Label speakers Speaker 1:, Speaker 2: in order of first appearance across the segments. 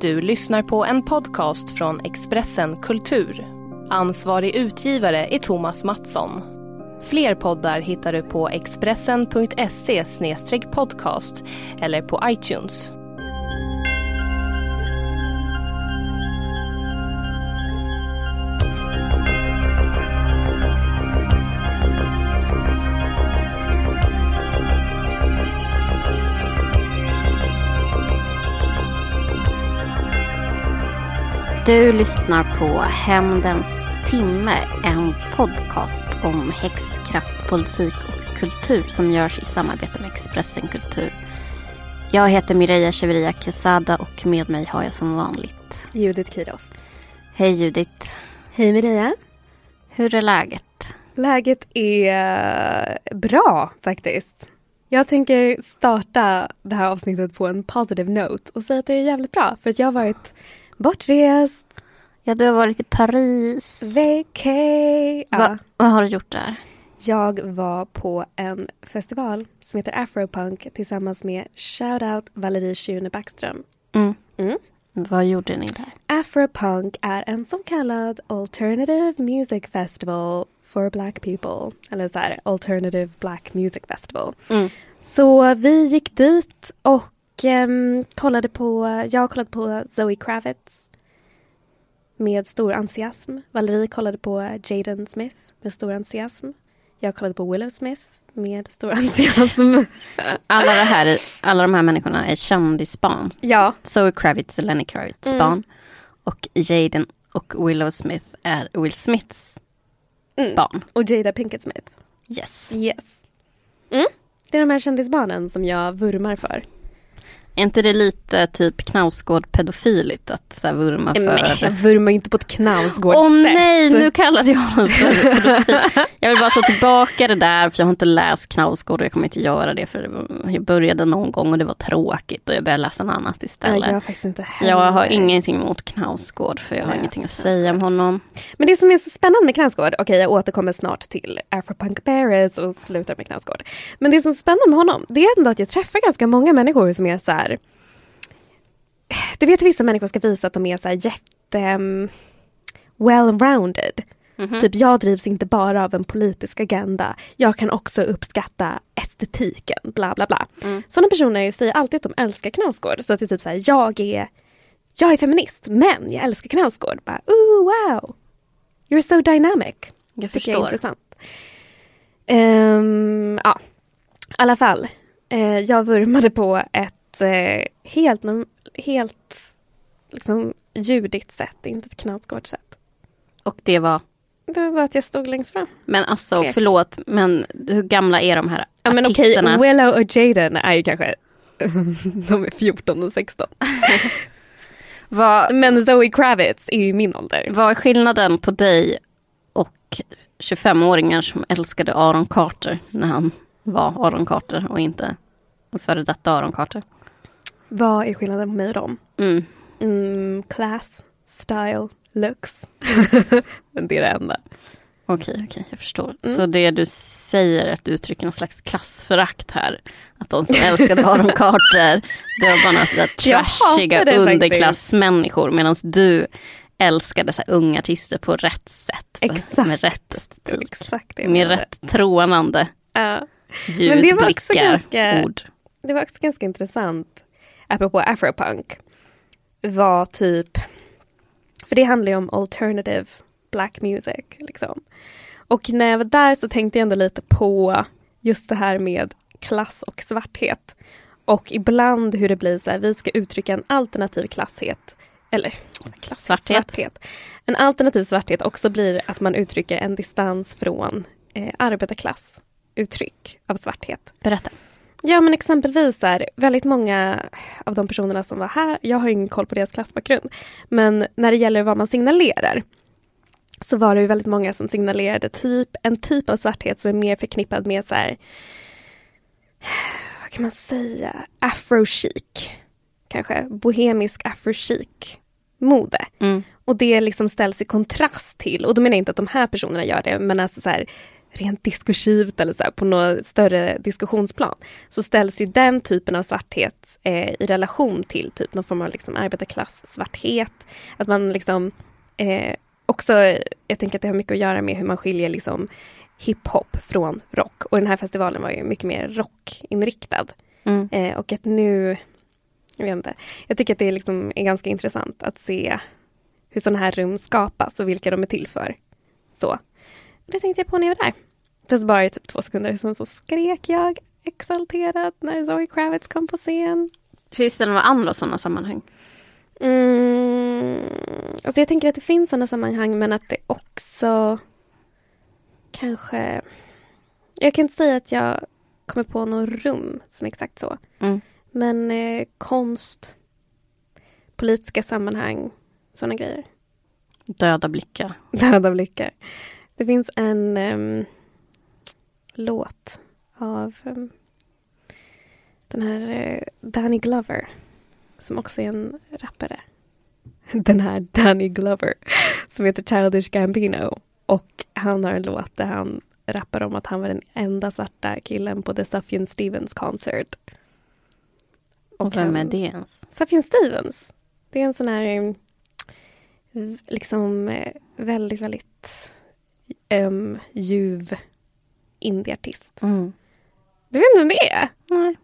Speaker 1: Du lyssnar på en podcast från Expressen Kultur. Ansvarig utgivare är Thomas Mattsson. Fler poddar hittar du på expressen.se podcast eller på iTunes.
Speaker 2: Du lyssnar på Hämndens timme, en podcast om häxkraft, politik och kultur som görs i samarbete med Expressen Kultur. Jag heter Mireia Cheveria Quesada och med mig har jag som vanligt
Speaker 3: Judith Kiros.
Speaker 2: Hej Judith!
Speaker 3: Hej Mireia!
Speaker 2: Hur är läget?
Speaker 3: Läget är bra faktiskt. Jag tänker starta det här avsnittet på en positive note och säga att det är jävligt bra för att jag har varit bortrest.
Speaker 2: Ja, du har varit i Paris.
Speaker 3: Vacay. Ja.
Speaker 2: Va, vad har du gjort där?
Speaker 3: Jag var på en festival som heter Afropunk tillsammans med shoutout Valerie Schune Backström.
Speaker 2: Mm.
Speaker 3: Mm.
Speaker 2: Vad gjorde ni där?
Speaker 3: Afropunk är en så kallad alternative music festival for black people. Eller så här, alternative black music festival.
Speaker 2: Mm.
Speaker 3: Så vi gick dit och ehm, kollade på, jag kollade på Zoe Kravitz med stor entusiasm. Valerie kollade på Jaden Smith med stor entusiasm. Jag kollade på Willow Smith med stor entusiasm.
Speaker 2: Alla, det här, alla de här människorna är kändisbarn.
Speaker 3: ja,
Speaker 2: Zoe Kravitz och Lenny Kravitz
Speaker 3: Mm.
Speaker 2: barn. Och Jaden och Willow Smith är Will Smiths
Speaker 3: mm.
Speaker 2: barn.
Speaker 3: och Jada Pinkett Smith.
Speaker 2: Yes.
Speaker 3: Yes. Mm. Det är de här kändisbarnen som jag vurmar för.
Speaker 2: Är inte det lite typ Knausgård pedofiligt att så här, vurma
Speaker 3: Men jag
Speaker 2: för...
Speaker 3: vurmar inte på ett knausgårdssätt.
Speaker 2: Åh nej, nu kallade jag honom för pedofil. Jag vill bara ta tillbaka det där för jag har inte läst Knausgård och jag kommer inte göra det för jag började någon gång och det var tråkigt och jag började läsa något annat
Speaker 3: Nej,
Speaker 2: istället.
Speaker 3: jag har faktiskt inte
Speaker 2: jag har ingenting emot Knausgård för jag har
Speaker 3: Nej,
Speaker 2: ingenting att säga om honom.
Speaker 3: Men det som är så spännande med Knausgård, okej jag återkommer snart till Afropunk Paris och slutar med Knausgård. Men det som är spännande med honom, det är ändå att jag träffar ganska många människor som är så här. Du vet vissa människor ska visa att de är så här jätte um, well-rounded.
Speaker 2: Mhm.
Speaker 3: Typ jag drivs inte bara av en politisk agenda. Jag kan också uppskatta estetiken, bla bla bla.
Speaker 2: Mm.
Speaker 3: Sådana personer säger alltid att de älskar Knausgård. Så att det är typ så här, jag är, jag är feminist men jag älskar Knausgård. Bara, Ooh, wow! You're so dynamic.
Speaker 2: Jag
Speaker 3: Tycker jag är
Speaker 2: förstår.
Speaker 3: intressant. Ehm, ja, i alla fall. Eh, jag vurmade på ett eh, helt, helt liksom, judigt sätt, inte ett Knausgård-sätt.
Speaker 2: Och det var,
Speaker 3: Det var att jag stod längst fram.
Speaker 2: men alltså
Speaker 3: Pek.
Speaker 2: förlåt, men hur gamla är de här
Speaker 3: Ja men okej,
Speaker 2: artisterna?
Speaker 3: Willow och Jaden är ju kanske de är 14 och 16.
Speaker 2: vad,
Speaker 3: Men Zoe Kravitz är ju min ålder.
Speaker 2: vad är skillnaden på dig och 25-åringar som älskade Aaron Carter när han var Aaron Carter och inte en före detta Aaron Carter?
Speaker 3: Vad är skillnaden på mig och dem?
Speaker 2: Mm.
Speaker 3: Mm, class, style, looks. men det är det enda.
Speaker 2: Okej, okej, jag förstår.
Speaker 3: Mm.
Speaker 2: Så det du säger är att du uttrycker någon slags klassförakt här. Att de som älskade Aaron Carter, det var bara några sådär trashiga
Speaker 3: det
Speaker 2: underklassmänniskor. Medan du älskade så här unga artister på rätt sätt.
Speaker 3: Exakt.
Speaker 2: Med rätt estetik.
Speaker 3: Exakt det.
Speaker 2: Med
Speaker 3: menade.
Speaker 2: rätt trånande
Speaker 3: Ja.
Speaker 2: ljud,
Speaker 3: Men det var också
Speaker 2: blickar,
Speaker 3: ganska-
Speaker 2: ord.
Speaker 3: Det var också ganska intressant, apropå afropunk, var typ, för det handlar ju om alternative black music. Liksom. Och när jag var där så tänkte jag ändå lite på just det här med klass och svarthet. Och ibland hur det blir så här, vi ska uttrycka en alternativ klasshet. Eller klasshet,
Speaker 2: Svarthet.
Speaker 3: svarthet. En alternativ svarthet också blir att man uttrycker en distans från eh, arbetarklassuttryck av svarthet.
Speaker 2: Berätta.
Speaker 3: Ja men exempelvis är väldigt många av de personerna som var här, jag har ingen koll på deras klassbakgrund, men när det gäller vad man signalerar så var det ju väldigt många som signalerade typ en typ av svarthet som är mer förknippad med så här, vad kan man säga, afro-chic. Kanske bohemisk afro-chic mode.
Speaker 2: Mm.
Speaker 3: Och det liksom ställs i kontrast till, och då menar jag inte att de här personerna gör det, men alltså så här, rent diskursivt eller så här, på något större diskussionsplan, så ställs ju den typen av svarthet eh, i relation till typ någon form av liksom arbetarklass-svarthet. Att man liksom eh, också, jag tänker att det har mycket att göra med hur man skiljer liksom hiphop från rock. Och den här festivalen var ju mycket mer rockinriktad.
Speaker 2: Mm.
Speaker 3: Eh, och att nu, jag vet inte, jag tycker att det liksom är ganska intressant att se hur sådana här rum skapas och vilka de är till för. Så. Det tänkte jag på när jag var där. Fast bara i typ två sekunder, sen så skrek jag exalterat när Zoe Kravitz kom på scen.
Speaker 2: Finns det några andra sådana sammanhang?
Speaker 3: Mm, alltså jag tänker att det finns sådana sammanhang men att det också kanske... Jag kan inte säga att jag kommer på något rum som är exakt så.
Speaker 2: Mm.
Speaker 3: Men eh, konst, politiska sammanhang, sådana grejer.
Speaker 2: Döda blickar.
Speaker 3: Döda blickar. Det finns en em, låt av em, den här eh, Danny Glover som också är en rappare. Den här Danny Glover som heter Childish Gambino. Och han har en låt där han rappar om att han var den enda svarta killen på The Sufjan Stevens concert.
Speaker 2: Och vem är det ens?
Speaker 3: Sufjan Stevens. Det är en sån här eh, v- liksom eh, väldigt, väldigt um, ljuv indieartist.
Speaker 2: Mm.
Speaker 3: Du vet inte vem det är?
Speaker 2: Nej.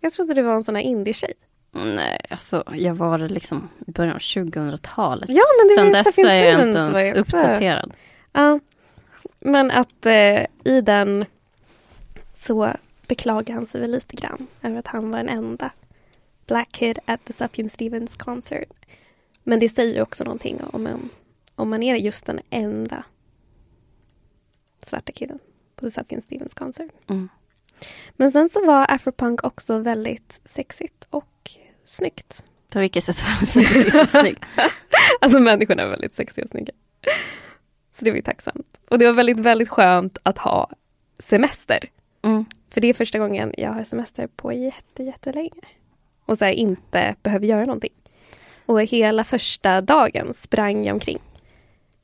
Speaker 3: Jag trodde det var en sån här indie-tjej.
Speaker 2: Nej, alltså jag var det liksom i början av 2000-talet.
Speaker 3: Ja, men det
Speaker 2: Sen dess är jag inte ens
Speaker 3: också-
Speaker 2: uppdaterad.
Speaker 3: Ja. Men att eh, i den så beklagar han sig väl lite grann över att han var den enda black kid at the Sufjan Stevens concert. Men det säger också någonting om, om man är just den enda svarta killen Sufjan Stevens concert.
Speaker 2: Mm.
Speaker 3: Men sen så var afropunk också väldigt sexigt och snyggt.
Speaker 2: På vilket sätt var det sexigt snyggt?
Speaker 3: Alltså människorna är väldigt sexiga och snygga. Så det var ju tacksamt. Och det var väldigt, väldigt skönt att ha semester.
Speaker 2: Mm.
Speaker 3: För det är första gången jag har semester på jätte, jättelänge. Och så här, inte behöver göra någonting. Och hela första dagen sprang jag omkring.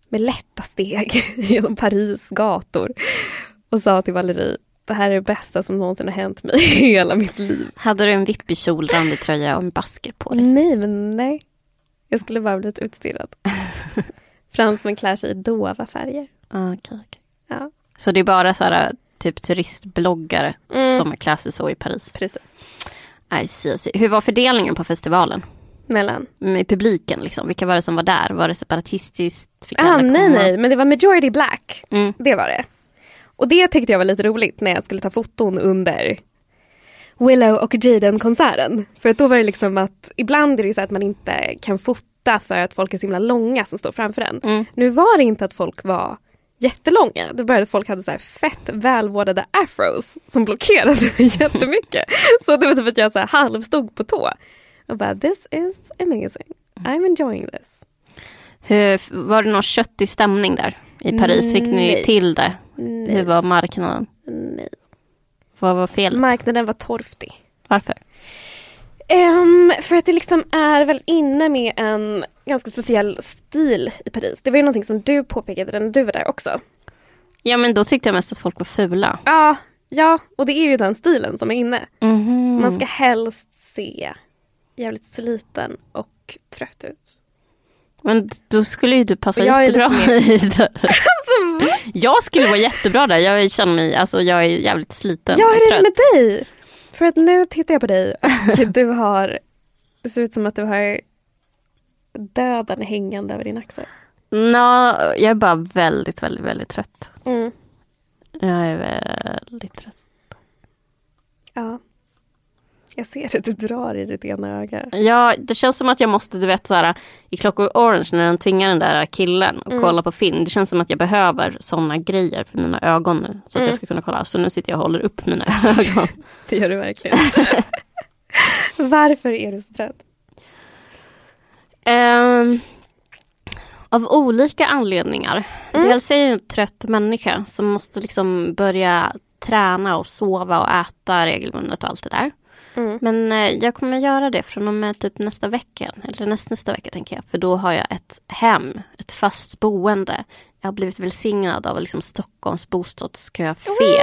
Speaker 3: Med lätta steg genom Paris gator. Och sa till Valerie, det här är det bästa som någonsin har hänt mig i hela mitt liv.
Speaker 2: Hade du en vippig kjol, randig tröja och en basker på dig?
Speaker 3: Nej, men nej. Jag skulle bara blivit utstirrad. Fransmän klär sig i dova färger.
Speaker 2: Ah, okej, okej.
Speaker 3: Ja,
Speaker 2: Så det är bara så här, typ turistbloggare
Speaker 3: Mm.
Speaker 2: som klär sig så i Paris?
Speaker 3: precis.
Speaker 2: I see, I see. Hur var fördelningen på festivalen?
Speaker 3: Mellan.
Speaker 2: Med publiken, liksom? vilka var det som var där? Var det separatistiskt? Fick
Speaker 3: Ah, nej, nej, men det var majority black.
Speaker 2: Mm.
Speaker 3: Det var det. Och det tyckte jag var lite roligt när jag skulle ta foton under Willow och Jaden-konserten. För att då var det liksom att ibland är det så att man inte kan fota för att folk är så himla långa som står framför en.
Speaker 2: Mm.
Speaker 3: Nu var det inte att folk var jättelånga. Det började folk hade så fett välvårdade afros som blockerade jättemycket. Så det var typ att jag så här halvstod på tå. Och bara this is amazing. I'm enjoying this.
Speaker 2: Hur, var det någon köttig stämning där i Paris? Fick ni
Speaker 3: Nej.
Speaker 2: till det?
Speaker 3: Nej.
Speaker 2: Hur var marknaden?
Speaker 3: Nej.
Speaker 2: Vad var fel?
Speaker 3: Marknaden var torftig.
Speaker 2: Varför?
Speaker 3: Ehm, för att det liksom är väl inne med en ganska speciell stil i Paris. Det var ju någonting som du påpekade när du var där också.
Speaker 2: Ja men då tyckte jag mest att folk var fula.
Speaker 3: Ja, ja, och det är ju den stilen som är inne.
Speaker 2: Mhm.
Speaker 3: Man ska helst se jävligt sliten och trött ut.
Speaker 2: Men då skulle ju du passa jättebra i det. Jag skulle vara jättebra där. Jag känner mig, alltså jag är jävligt sliten
Speaker 3: Ja, hur är det med dig? För att nu tittar jag på dig och du har, det ser ut som att du har döden hängande över din axel.
Speaker 2: Nå, jag är bara väldigt, väldigt, väldigt trött.
Speaker 3: Mm.
Speaker 2: Jag är väldigt trött.
Speaker 3: Ja. Jag ser att du drar i ditt ena öga.
Speaker 2: Ja, det känns som att jag måste, du vet så här, i Clockwork Orange när de tvingar den där killen att
Speaker 3: Mm.
Speaker 2: kolla på film. Det känns som att jag behöver sådana grejer för mina ögon nu. Så att
Speaker 3: Mm.
Speaker 2: jag ska kunna kolla. Så nu sitter jag och håller upp mina ögon.
Speaker 3: Det gör du verkligen. Varför är du så trött?
Speaker 2: Ehm, av olika anledningar.
Speaker 3: Mm.
Speaker 2: Dels är jag en trött människa som måste liksom börja träna och sova och äta regelbundet och allt det där.
Speaker 3: Mm.
Speaker 2: Men eh, jag kommer göra det från och med typ nästa vecka, eller näst, nästa vecka tänker jag. För då har jag ett hem, ett fast boende. Jag har blivit välsignad av liksom Stockholms bostadsköfé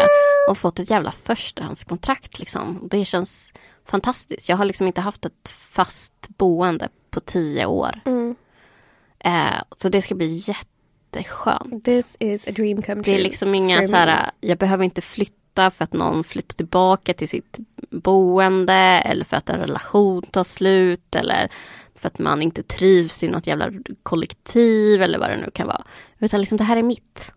Speaker 2: och fått ett jävla förstahandskontrakt liksom. Det känns fantastiskt. Jag har liksom inte haft ett fast boende på tio år.
Speaker 3: Mm.
Speaker 2: Eh, så det ska bli jätteskönt.
Speaker 3: This is a dream come true.
Speaker 2: Det är liksom inga så här, jag behöver inte flytta för att någon flyttar tillbaka till sitt boende eller för att en relation tar slut eller för att man inte trivs i något jävla kollektiv eller vad det nu kan vara. Utan liksom det här är mitt.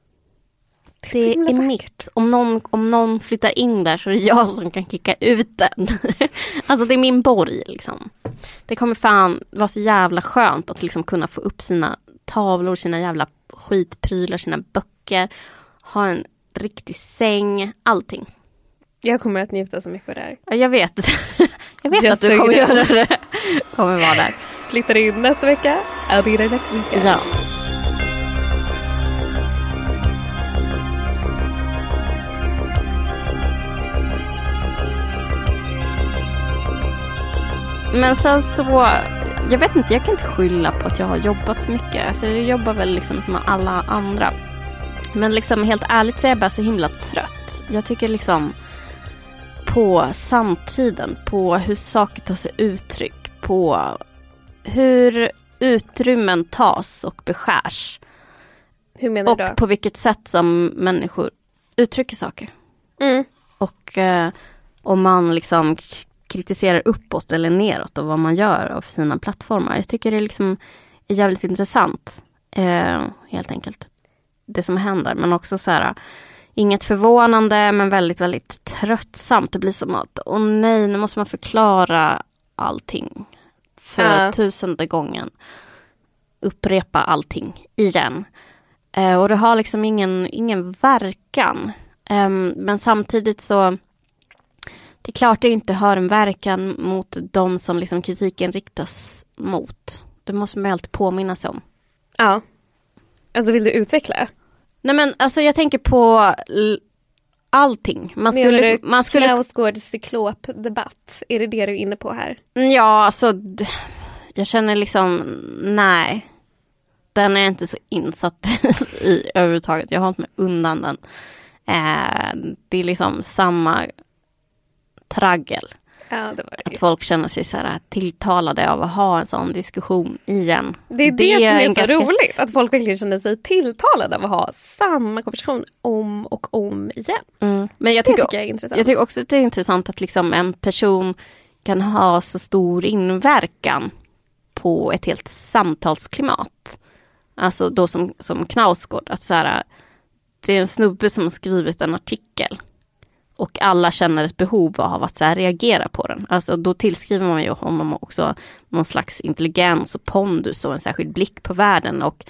Speaker 3: Det är
Speaker 2: Det är
Speaker 3: vackert.
Speaker 2: mitt. Om någon, om någon flyttar in där så är det jag som kan kicka ut den. alltså det är min borg liksom. Det kommer fan vara så jävla skönt att liksom kunna få upp sina tavlor, sina jävla skitprylar, sina böcker. Ha en riktig säng, allting.
Speaker 3: Jag kommer att njuta så mycket av det här.
Speaker 2: Ja, Jag vet, jag vet
Speaker 3: Just
Speaker 2: att du kommer
Speaker 3: know.
Speaker 2: göra det. Kommer vara där.
Speaker 3: Flyttar in nästa vecka. I'll be there next weekend.
Speaker 2: Ja. Men sen så, jag vet inte, jag kan inte skylla på att jag har jobbat så mycket. Alltså jag jobbar väl liksom som alla andra. Men liksom helt ärligt så är jag bara så himla trött. Jag tycker liksom på samtiden, på hur saker tar sig uttryck, på hur utrymmen tas och beskärs.
Speaker 3: Hur menar
Speaker 2: Och
Speaker 3: du då?
Speaker 2: på vilket sätt som människor uttrycker saker.
Speaker 3: Mm.
Speaker 2: Och eh, om man liksom kritiserar uppåt eller neråt och vad man gör av sina plattformar. Jag tycker det liksom är jävligt intressant. Eh, helt enkelt. Det som händer. Men också så här. Inget förvånande men väldigt, väldigt tröttsamt. Det blir som att, åh nej, nu måste man förklara allting. För
Speaker 3: Ja.
Speaker 2: tusende gången. Upprepa allting igen. Eh, och det har liksom ingen, ingen verkan. Ehm, men samtidigt så det är klart det inte har en verkan mot de som liksom kritiken riktas mot. Det måste man ju alltid påminna sig om.
Speaker 3: Ja. Alltså vill du utveckla?
Speaker 2: Nej men alltså jag tänker på allting. Man
Speaker 3: Menar
Speaker 2: skulle,
Speaker 3: du
Speaker 2: man skulle
Speaker 3: Knausgårds cyklopdebatt? Är det det du är inne på här?
Speaker 2: Ja, alltså jag känner liksom, nej. Den är jag inte så insatt i överhuvudtaget. Jag har hållit mig undan den. Eh, det är liksom samma traggel.
Speaker 3: Ja, det det.
Speaker 2: Att folk känner sig så här tilltalade av att ha en sån diskussion igen.
Speaker 3: Det är det, som är
Speaker 2: en
Speaker 3: så
Speaker 2: ganska-
Speaker 3: roligt, att folk verkligen känner sig tilltalade av att ha samma konversation om och om igen.
Speaker 2: Mm. Men jag
Speaker 3: Det
Speaker 2: tycker,
Speaker 3: tycker jag är intressant.
Speaker 2: jag tycker också att det är intressant att liksom en person kan ha så stor inverkan på ett helt samtalsklimat. Alltså då som, som Knausgård, att så här, det är en snubbe som har skrivit en artikel och alla känner ett behov av att så här, reagera på den. Alltså då tillskriver man ju honom också någon slags intelligens och pondus och en särskild blick på världen och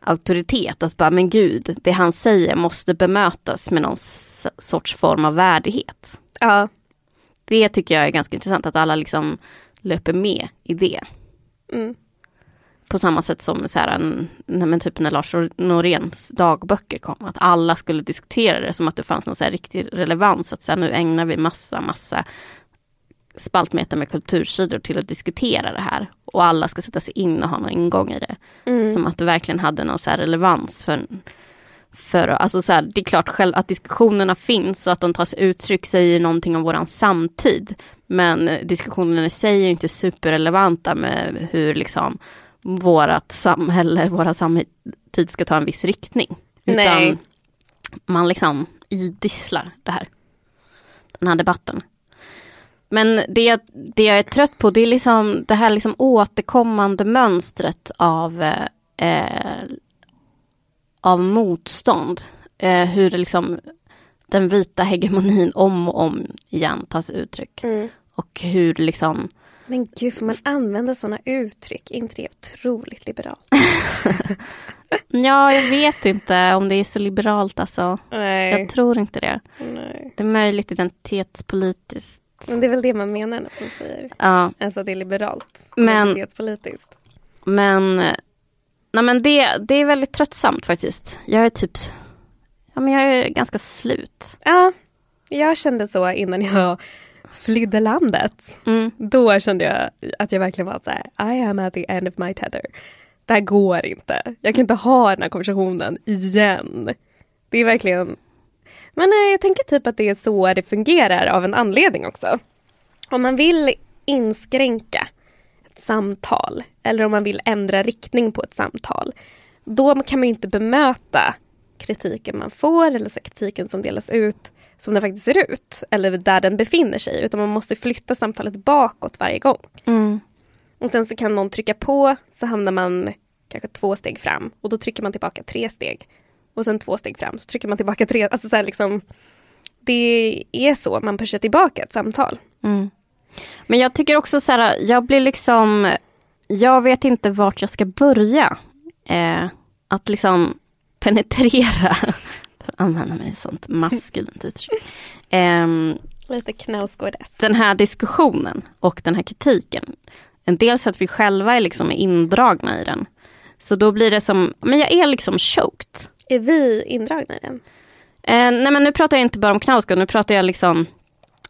Speaker 2: auktoritet. Att bara, men gud, det han säger måste bemötas med någon sorts form av värdighet.
Speaker 3: Ja,
Speaker 2: Det tycker jag är ganska intressant, att alla liksom löper med i det.
Speaker 3: mm.
Speaker 2: På samma sätt som så här, en, nej, men typ när Lars Noréns dagböcker kom, att alla skulle diskutera det som att det fanns någon så här riktig relevans. Att så här, nu ägnar vi massa, massa spaltmeter med kultursidor till att diskutera det här. Och alla ska sätta sig in och ha någon ingång i det.
Speaker 3: Mm.
Speaker 2: Som att det verkligen hade någon så här relevans för, för alltså så här, det är klart själv att diskussionerna finns och att de tar sig uttryck säger någonting om våran samtid. Men diskussionerna i sig är inte superrelevanta med hur liksom vårat samhälle, våra samtid ska ta en viss riktning. Utan
Speaker 3: Nej.
Speaker 2: man liksom idisslar det här. Den här debatten. Men det, det jag är trött på det är liksom det här liksom återkommande mönstret av, eh, eh, av motstånd. Eh, hur det liksom den vita hegemonin om och om igen tas uttryck.
Speaker 3: Mm.
Speaker 2: Och hur liksom
Speaker 3: Men gud, får man använda sådana uttryck? Är inte det otroligt liberalt?
Speaker 2: Ja, jag vet inte om det är så liberalt alltså.
Speaker 3: Nej.
Speaker 2: Jag tror inte det.
Speaker 3: Nej.
Speaker 2: Det är möjligt identitetspolitiskt.
Speaker 3: Men det är väl det man menar när man säger
Speaker 2: Ja,
Speaker 3: alltså att det är liberalt.
Speaker 2: Men-
Speaker 3: Identitetspolitiskt.
Speaker 2: men nej men det, det är väldigt tröttsamt faktiskt. Jag är typ, ja men jag är ganska slut.
Speaker 3: Ja, jag kände så innan jag flydde landet.
Speaker 2: Mm.
Speaker 3: Då kände jag att jag verkligen var så här, I am at the end of my tether. Det här går inte. Jag kan inte ha den här konversationen igen. Det är verkligen... Men eh, jag tänker typ att det är så det fungerar av en anledning också. Om man vill inskränka ett samtal eller om man vill ändra riktning på ett samtal. Då kan man inte bemöta kritiken man får eller så kritiken som delas ut som den faktiskt ser ut eller där den befinner sig utan man måste flytta samtalet bakåt varje gång.
Speaker 2: Mm.
Speaker 3: Och sen så kan någon trycka på så hamnar man kanske två steg fram och då trycker man tillbaka tre steg. Och sen två steg fram så trycker man tillbaka tre. Alltså så liksom, det är så man pushar tillbaka ett samtal.
Speaker 2: Mm. Men jag tycker också så här, jag blir liksom, jag vet inte vart jag ska börja. Eh, att liksom penetrera, använda mig sånt maskulint uttryck. Eh,
Speaker 3: Lite knausgårdesk.
Speaker 2: den här diskussionen och den här kritiken. Dels för att vi själva är liksom indragna i den. Så då blir det som, men jag är liksom choked.
Speaker 3: Är vi indragna i den?
Speaker 2: Eh, nej men nu pratar jag inte bara om Knausgård, nu pratar jag liksom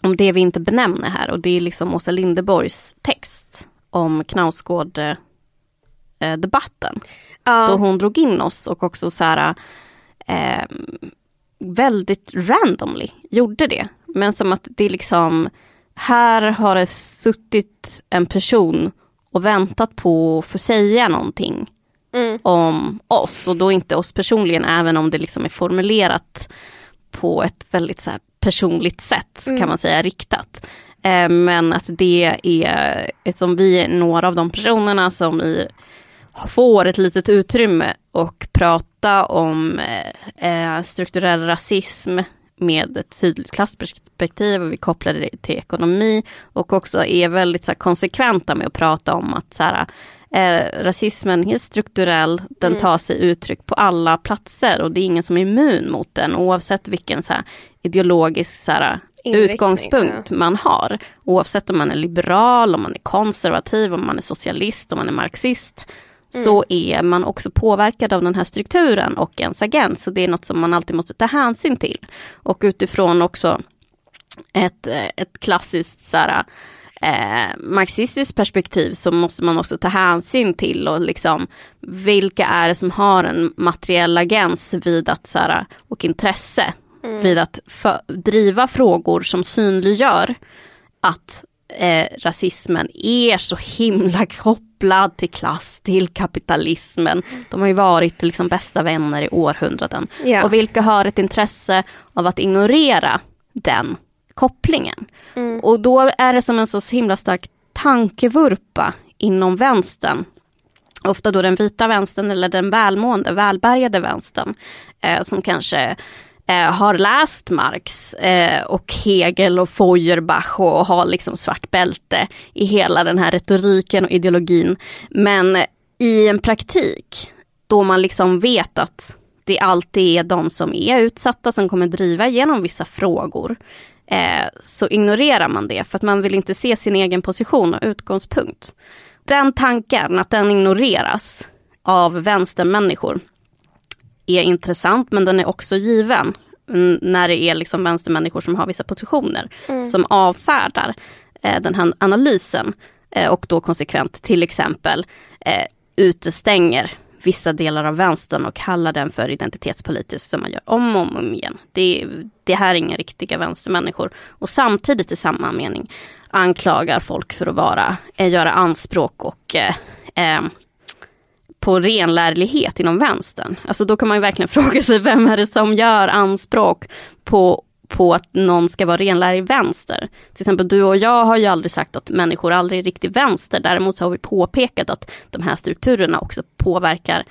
Speaker 2: om det vi inte benämner här och det är liksom Åsa Linderborgs text om Knausgård eh.
Speaker 3: Ja.
Speaker 2: Då hon drog in oss och också så här eh, väldigt randomly gjorde det. Men som att det liksom, här har det suttit en person och väntat på att få säga någonting
Speaker 3: Mm.
Speaker 2: om oss och då inte oss personligen även om det liksom är formulerat på ett väldigt så personligt sätt kan man säga riktat. Eh, men att det är, eftersom vi är några av de personerna som i, får ett litet utrymme och prata om eh, strukturell rasism med ett tydligt klassperspektiv och vi kopplar det till ekonomi och också är väldigt så här, konsekventa med att prata om att så här, eh, rasismen är strukturell, den tar sig uttryck på alla platser och det är ingen som är immun mot den oavsett vilken så här, ideologisk så här, utgångspunkt man har. Oavsett om man är liberal, om man är konservativ, om man är socialist, om man är marxist. Så är man också påverkad av den här strukturen och ens agens. Så det är något som man alltid måste ta hänsyn till. Och utifrån också ett, eh, ett klassiskt så här, eh, marxistiskt perspektiv så måste man också ta hänsyn till och liksom vilka är det som har en materiell agens vid att så här, och intresse vid att för, driva frågor som synliggör att eh, rasismen är så himla kopplad till klass, till kapitalismen. De har ju varit liksom bästa vänner i århundraden.
Speaker 3: Ja.
Speaker 2: Och vilka har ett intresse av att ignorera den kopplingen. Och då är det som en så himla stark tankevurpa inom vänstern. Ofta då den vita vänstern eller den välmående, välbärgade vänstern. Eh, som kanske eh, har läst Marx eh, och Hegel och Feuerbach och har liksom svart bälte i hela den här retoriken och ideologin. Men i en praktik då man liksom vet att det alltid är de som är utsatta som kommer driva igenom vissa frågor. Eh, så ignorerar man det för att man vill inte se sin egen position och utgångspunkt. Den tanken, att den ignoreras av vänstermänniskor är intressant men den är också given mm, när det är liksom vänstermänniskor som har vissa positioner som avfärdar eh, den här analysen eh, och då konsekvent till exempel eh, utestänger vissa delar av vänstern och kallar den för identitetspolitisk som man gör om och om, om igen. Det, det här är inga riktiga vänstermänniskor. Och samtidigt i samma mening anklagar folk för att vara, eh, göra anspråk och eh, eh, på renlärlighet inom vänstern. Alltså då kan man ju verkligen fråga sig vem är det som gör anspråk på, på att någon ska vara renlärig vänster. Till exempel du och jag har ju aldrig sagt att människor aldrig är riktigt vänster. Däremot så har vi påpekat att de här strukturerna också påverkar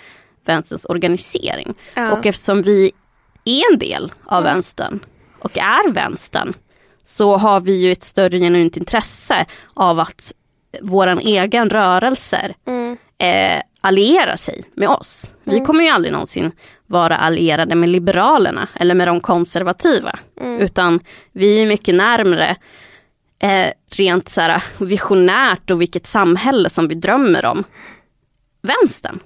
Speaker 2: vänsterns organisering.
Speaker 3: Ja.
Speaker 2: Och eftersom vi är en del av vänstern och är vänstern så har vi ju ett större genuint intresse av att våran egen rörelser
Speaker 3: Mm.
Speaker 2: eh, alliera sig med oss. Vi kommer ju aldrig någonsin vara allierade med Liberalerna eller med de konservativa. Utan vi är mycket närmre eh, rent så här, visionärt och vilket samhälle som vi drömmer om. Vänstern.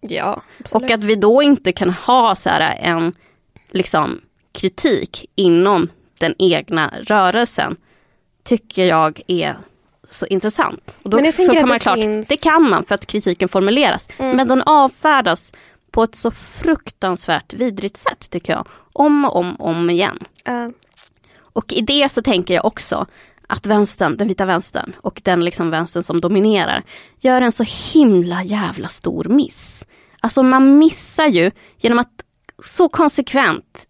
Speaker 3: Ja, absolut.
Speaker 2: Och att vi då inte kan ha så här en liksom, kritik inom den egna rörelsen tycker jag är så intressant. Och då
Speaker 3: Men jag
Speaker 2: så kan
Speaker 3: att
Speaker 2: man
Speaker 3: det
Speaker 2: klart,
Speaker 3: finns-
Speaker 2: det kan man för att kritiken formuleras.
Speaker 3: Mm.
Speaker 2: Men den avfärdas på ett så fruktansvärt vidrigt sätt tycker jag. Om och om om igen.
Speaker 3: Ja.
Speaker 2: Och i det så tänker jag också att vänstern, den vita vänstern och den liksom vänstern som dominerar gör en så himla jävla stor miss. Alltså man missar ju genom att så konsekvent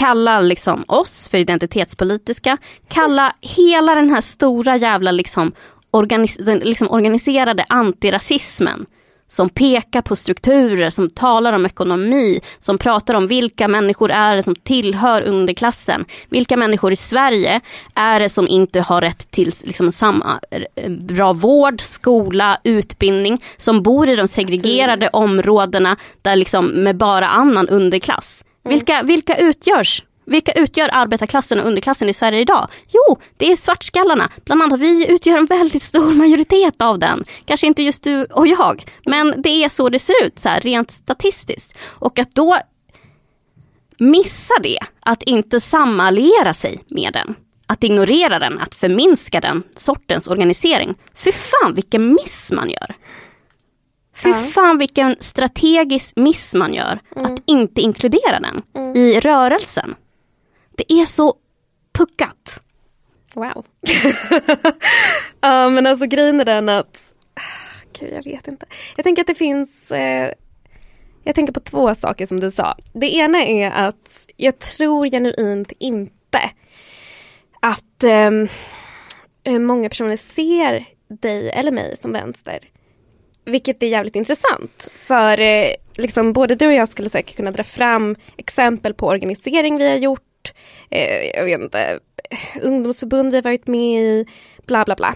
Speaker 2: kalla liksom oss för identitetspolitiska, kalla hela den här stora jävla liksom, organis- den liksom organiserade antirasismen som pekar på strukturer, som talar om ekonomi, som pratar om vilka människor är det som tillhör underklassen. Vilka människor i Sverige är det som inte har rätt till liksom samma bra vård, skola, utbildning, som bor i de segregerade områdena där liksom med bara annan underklass. Mm. Vilka, vilka utgörs? Vilka utgör arbetarklassen och underklassen i Sverige idag? Jo, det är svartskallarna. Bland annat vi utgör en väldigt stor majoritet av den. Kanske inte just du och jag, men det är så det ser ut så här, rent statistiskt. Och att då missa det, att inte samalliera sig med den, att ignorera den, att förminska den sortens organisering. Fy fan vilken miss man gör. Fy
Speaker 3: Ja.
Speaker 2: fan vilken strategisk miss man gör att inte inkludera den i rörelsen. Det är så puckat.
Speaker 3: Wow. ja men alltså grejen är den att, gud jag vet inte. Jag tänker att det finns, eh, jag tänker på två saker som du sa. Det ena är att jag tror genuint inte att ehm, eh, många personer ser dig eller mig som vänster. Vilket är jävligt intressant. För eh, liksom, både du och jag skulle säkert kunna dra fram exempel på organisering vi har gjort. Eh, jag vet inte, ungdomsförbund vi har varit med i, bla bla bla.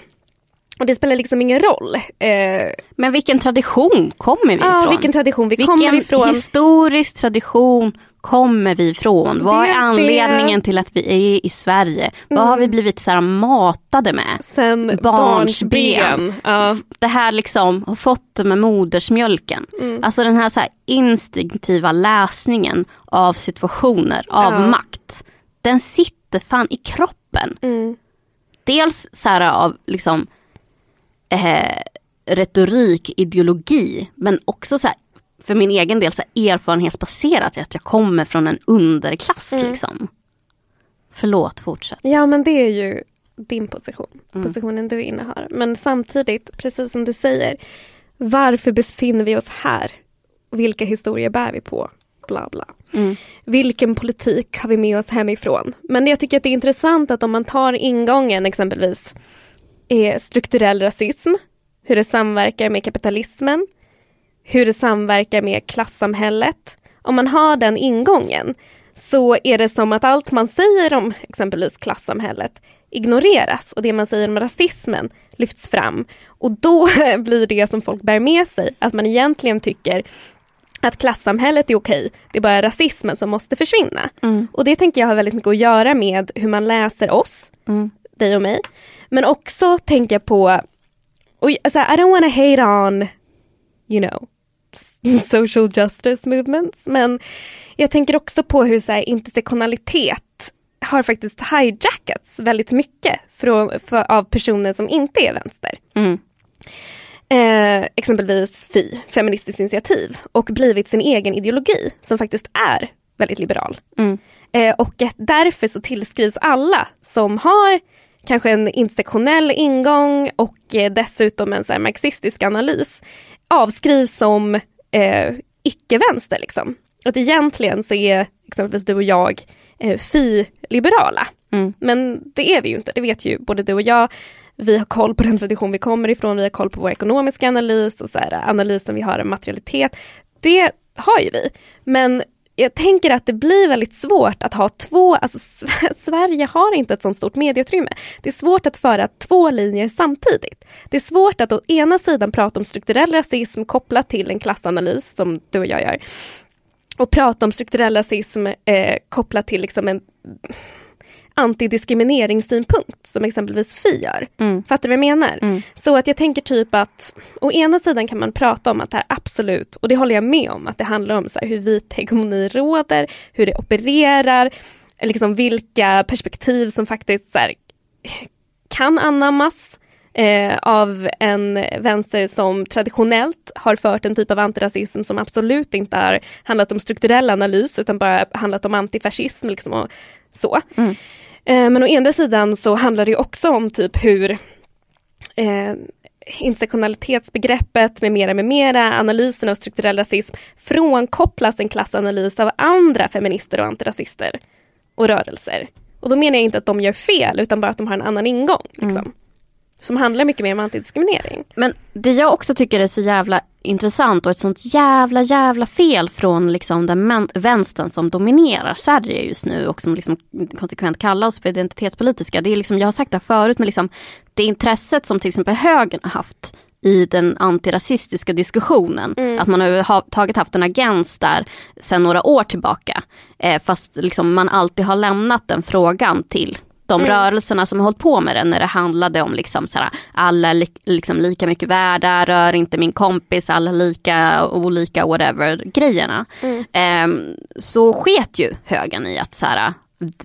Speaker 3: Och det spelar liksom ingen roll. Eh,
Speaker 2: Men vilken tradition kommer vi
Speaker 3: ja,
Speaker 2: ifrån?
Speaker 3: vilken tradition vi
Speaker 2: vilken
Speaker 3: kommer ifrån.
Speaker 2: historisk tradition kommer vi ifrån? Vad är anledningen till att vi är i Sverige? Vad har vi blivit så här matade med?
Speaker 3: Sen
Speaker 2: barnsben.
Speaker 3: barnsben. Ja.
Speaker 2: Det här liksom har fått det med modersmjölken.
Speaker 3: Mm.
Speaker 2: Alltså den här, så här instinktiva läsningen av situationer, av
Speaker 3: Ja.
Speaker 2: makt. Den sitter fan i kroppen.
Speaker 3: Mm.
Speaker 2: Dels så här av liksom eh, retorik, ideologi, men också så här, för min egen del så erfarenhetsbaserat att jag kommer från en underklass.
Speaker 3: Mm.
Speaker 2: Liksom. Förlåt, fortsätt.
Speaker 3: Ja men det är ju din position,
Speaker 2: Mm.
Speaker 3: positionen du innehar. Men samtidigt, precis som du säger, varför befinner vi oss här? Vilka historier bär vi på? Bla bla.
Speaker 2: Mm.
Speaker 3: Vilken politik har vi med oss hemifrån? Men jag tycker att det är intressant att om man tar ingången exempelvis är strukturell rasism, hur det samverkar med kapitalismen, hur det samverkar med klassamhället. Om man har den ingången så är det som att allt man säger om exempelvis klassamhället ignoreras och det man säger om rasismen lyfts fram. Och då blir det som folk bär med sig att man egentligen tycker att klassamhället är okej, det är bara rasismen som måste försvinna.
Speaker 2: Mm.
Speaker 3: Och det tänker jag har väldigt mycket att göra med hur man läser oss,
Speaker 2: Mm.
Speaker 3: dig och mig. Men också tänker jag på, och, alltså, I don't wanna hate on, you know, social justice movements. Men jag tänker också på hur så här, intersektionalitet har faktiskt hijackats väldigt mycket från, för, av personer som inte är vänster.
Speaker 2: Mm.
Speaker 3: Eh, exempelvis FI, Feministiskt initiativ, och blivit sin egen ideologi som faktiskt är väldigt liberal.
Speaker 2: Mm.
Speaker 3: Eh, och därför så tillskrivs alla som har kanske en intersektionell ingång och eh, dessutom en så marxistisk analys avskrivs som eh, icke-vänster. Liksom. Att egentligen så är exempelvis du och jag eh, fi-liberala.
Speaker 2: Mm.
Speaker 3: Men det är vi ju inte, det vet ju både du och jag. Vi har koll på den tradition vi kommer ifrån, vi har koll på vår ekonomiska analys och så här, analysen vi har av materialitet. Det har ju vi. Men jag tänker att det blir väldigt svårt att ha två, alltså Sverige har inte ett sånt stort medieutrymme. Det är svårt att föra två linjer samtidigt. Det är svårt att å ena sidan prata om strukturell rasism kopplat till en klassanalys som du och jag gör. Och prata om strukturell rasism eh, kopplat till liksom en antidiskrimineringssynpunkt som exempelvis Fi gör.
Speaker 2: Mm.
Speaker 3: Fattar du vad jag menar?
Speaker 2: Mm.
Speaker 3: Så att jag tänker typ att å ena sidan kan man prata om att det här absolut, och det håller jag med om, att det handlar om så hur vit hegemoni råder, hur det opererar, liksom vilka perspektiv som faktiskt så här, kan anammas eh, av en vänster som traditionellt har fört en typ av antirasism som absolut inte har handlat om strukturell analys utan bara handlat om antifascism liksom och så.
Speaker 2: Mm.
Speaker 3: Eh, men å ena sidan så handlar det också om typ hur eh, intersektionalitetsbegreppet med mera, med mera, analysen av strukturell rasism frånkopplas en klassanalys av andra feminister och antirasister och rörelser. Och då menar jag inte att de gör fel utan bara att de har en annan ingång. Liksom, mm. Som handlar mycket mer om antidiskriminering.
Speaker 2: Men det jag också tycker är så jävla intressant och ett sånt jävla jävla fel från liksom den vänstern som dominerar Sverige just nu och som liksom konsekvent kallas för identitetspolitiska. Det är liksom, jag har sagt det här förut, men liksom det intresset som till exempel högern har haft i den antirasistiska diskussionen. Att man har överhuvudtaget haft en agens där sedan några år tillbaka. Eh, fast liksom man alltid har lämnat den frågan till de rörelserna som har hållit på med det när det handlade om liksom såhär, alla li, liksom lika mycket värda, rör inte min kompis, alla lika olika whatever grejerna. Ehm, så sket ju högern i att såhär,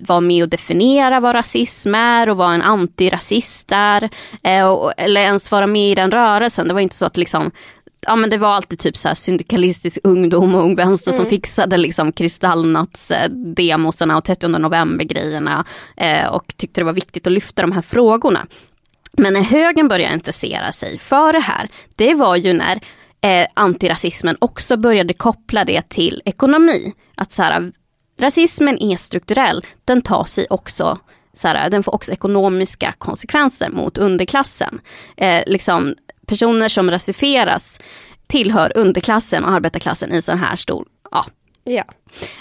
Speaker 2: vara med och definiera vad rasism är och vad en antirasist är. Eh, och, eller ens vara med i den rörelsen. Det var inte så att liksom Ja men det var alltid typ så här syndikalistisk ungdom och ung vänster som fixade liksom kristallnatts eh, och 30 november grejerna eh, och tyckte det var viktigt att lyfta de här frågorna. Men när högern började intressera sig för det här, det var ju när eh, antirasismen också började koppla det till ekonomi. Att så här, rasismen är strukturell, den tar sig också så här, den får också ekonomiska konsekvenser mot underklassen. Eh, liksom, personer som rasifieras tillhör underklassen och arbetarklassen i sån här stor, ja.
Speaker 3: Ja.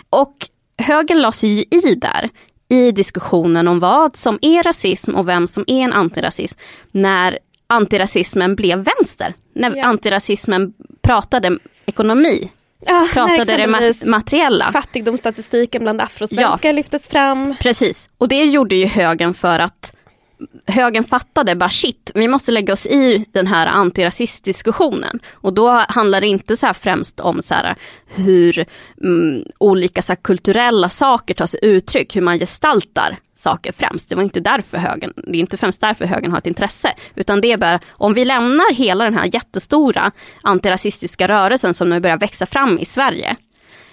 Speaker 2: Och högern la sig ju i där, i diskussionen om vad som är rasism och vem som är en antirasism, när antirasismen blev vänster. När
Speaker 3: Ja.
Speaker 2: antirasismen pratade ekonomi,
Speaker 3: Ja, när
Speaker 2: pratade det materiella.
Speaker 3: Fattigdomsstatistiken bland afrosvenskar lyftes fram.
Speaker 2: Precis, och det gjorde ju högern för att högern fattade bara shit, vi måste lägga oss i den här antirasistdiskussionen. Och då handlar det inte så här främst om så här hur mm, olika så här kulturella saker tar sig uttryck, hur man gestaltar saker främst. Det var inte därför högern, det är inte främst därför högern har ett intresse, utan det är bara om vi lämnar hela den här jättestora antirasistiska rörelsen som nu börjar växa fram i Sverige,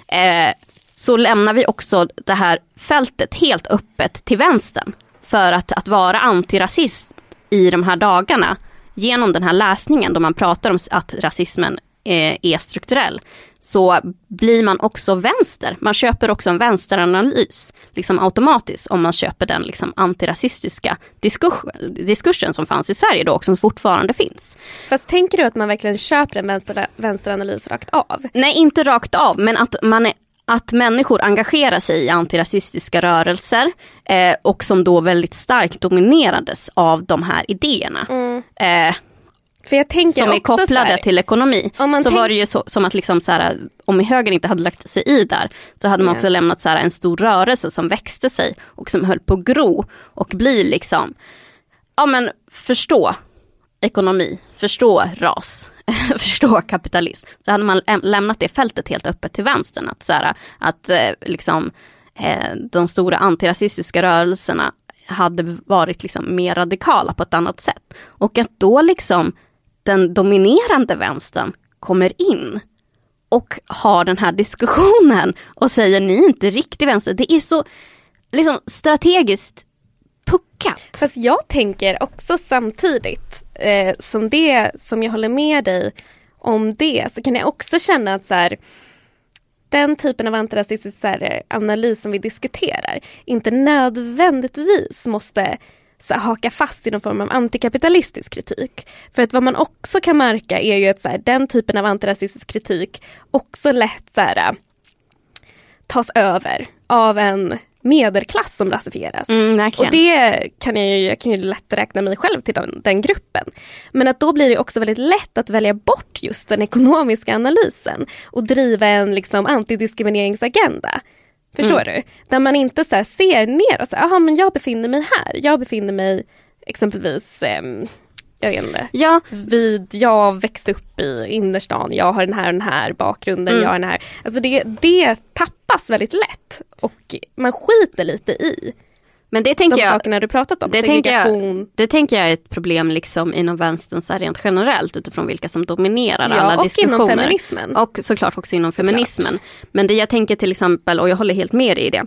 Speaker 2: eh, så lämnar vi också det här fältet helt öppet till vänstern. För att, att vara antirasist i de här dagarna, genom den här läsningen då man pratar om att rasismen eh, är strukturell, så blir man också vänster. Man köper också en vänsteranalys, liksom automatiskt, om man köper den liksom antirasistiska diskurs, diskursen som fanns i Sverige då och som fortfarande finns.
Speaker 3: Fast tänker du att man verkligen köper en vänster, vänsteranalys rakt av?
Speaker 2: Nej, inte rakt av, men att, man är, att människor engagerar sig i antirasistiska rörelser eh, och som då väldigt starkt dominerades av de här idéerna. Eh,
Speaker 3: För jag tänker
Speaker 2: som är kopplade
Speaker 3: här,
Speaker 2: till ekonomi. Så
Speaker 3: tänk-
Speaker 2: var det ju så, som att liksom så här, om högern inte hade lagt sig i där, så hade man
Speaker 3: Ja.
Speaker 2: också lämnat så här, en stor rörelse som växte sig och som höll på att gro och bli liksom, ja men förstå ekonomi, förstå ras, förstå kapitalism. Så hade man lämnat det fältet helt öppet till vänstern. Att, så här, att eh, liksom, eh, de stora antirasistiska rörelserna hade varit liksom mer radikala på ett annat sätt. Och att då liksom den dominerande vänstern kommer in och har den här diskussionen och säger ni är inte riktig vänster. Det är så liksom strategiskt puckat.
Speaker 3: Fast jag tänker också samtidigt eh, som det som jag håller med dig om det så kan jag också känna att så här, den typen av antirasistisk så här, analys som vi diskuterar inte nödvändigtvis måste så här, haka fast i någon form av antikapitalistisk kritik. För att vad man också kan märka är ju att så här, den typen av antirasistisk kritik också lätt så här, tas över av en medelklass som rasifieras.
Speaker 2: Mm.
Speaker 3: Och det kan jag ju, jag kan ju lätt räkna mig själv till den, den gruppen. Men att då blir det också väldigt lätt att välja bort just den ekonomiska analysen och driva en liksom antidiskrimineringsagenda. Förstår du? Där man inte så ser ner och säger, jaha men jag befinner mig här. Jag befinner mig exempelvis ehm, jag vet inte.
Speaker 2: Ja.
Speaker 3: Vid, jag växte upp i innerstan, jag har den här och den här bakgrunden,
Speaker 2: Mm.
Speaker 3: jag har den här. Alltså det, det tappas väldigt lätt och man skiter lite i
Speaker 2: Men det
Speaker 3: de
Speaker 2: tänker jag,
Speaker 3: sakerna du pratat om.
Speaker 2: det tänker jag- det tänker jag är ett problem liksom inom vänstern så rent generellt utifrån vilka som dominerar alla
Speaker 3: Ja, och
Speaker 2: diskussioner.
Speaker 3: inom feminismen.
Speaker 2: Och såklart också inom
Speaker 3: Såklart.
Speaker 2: feminismen. Men det jag tänker till exempel, och jag håller helt med dig i det,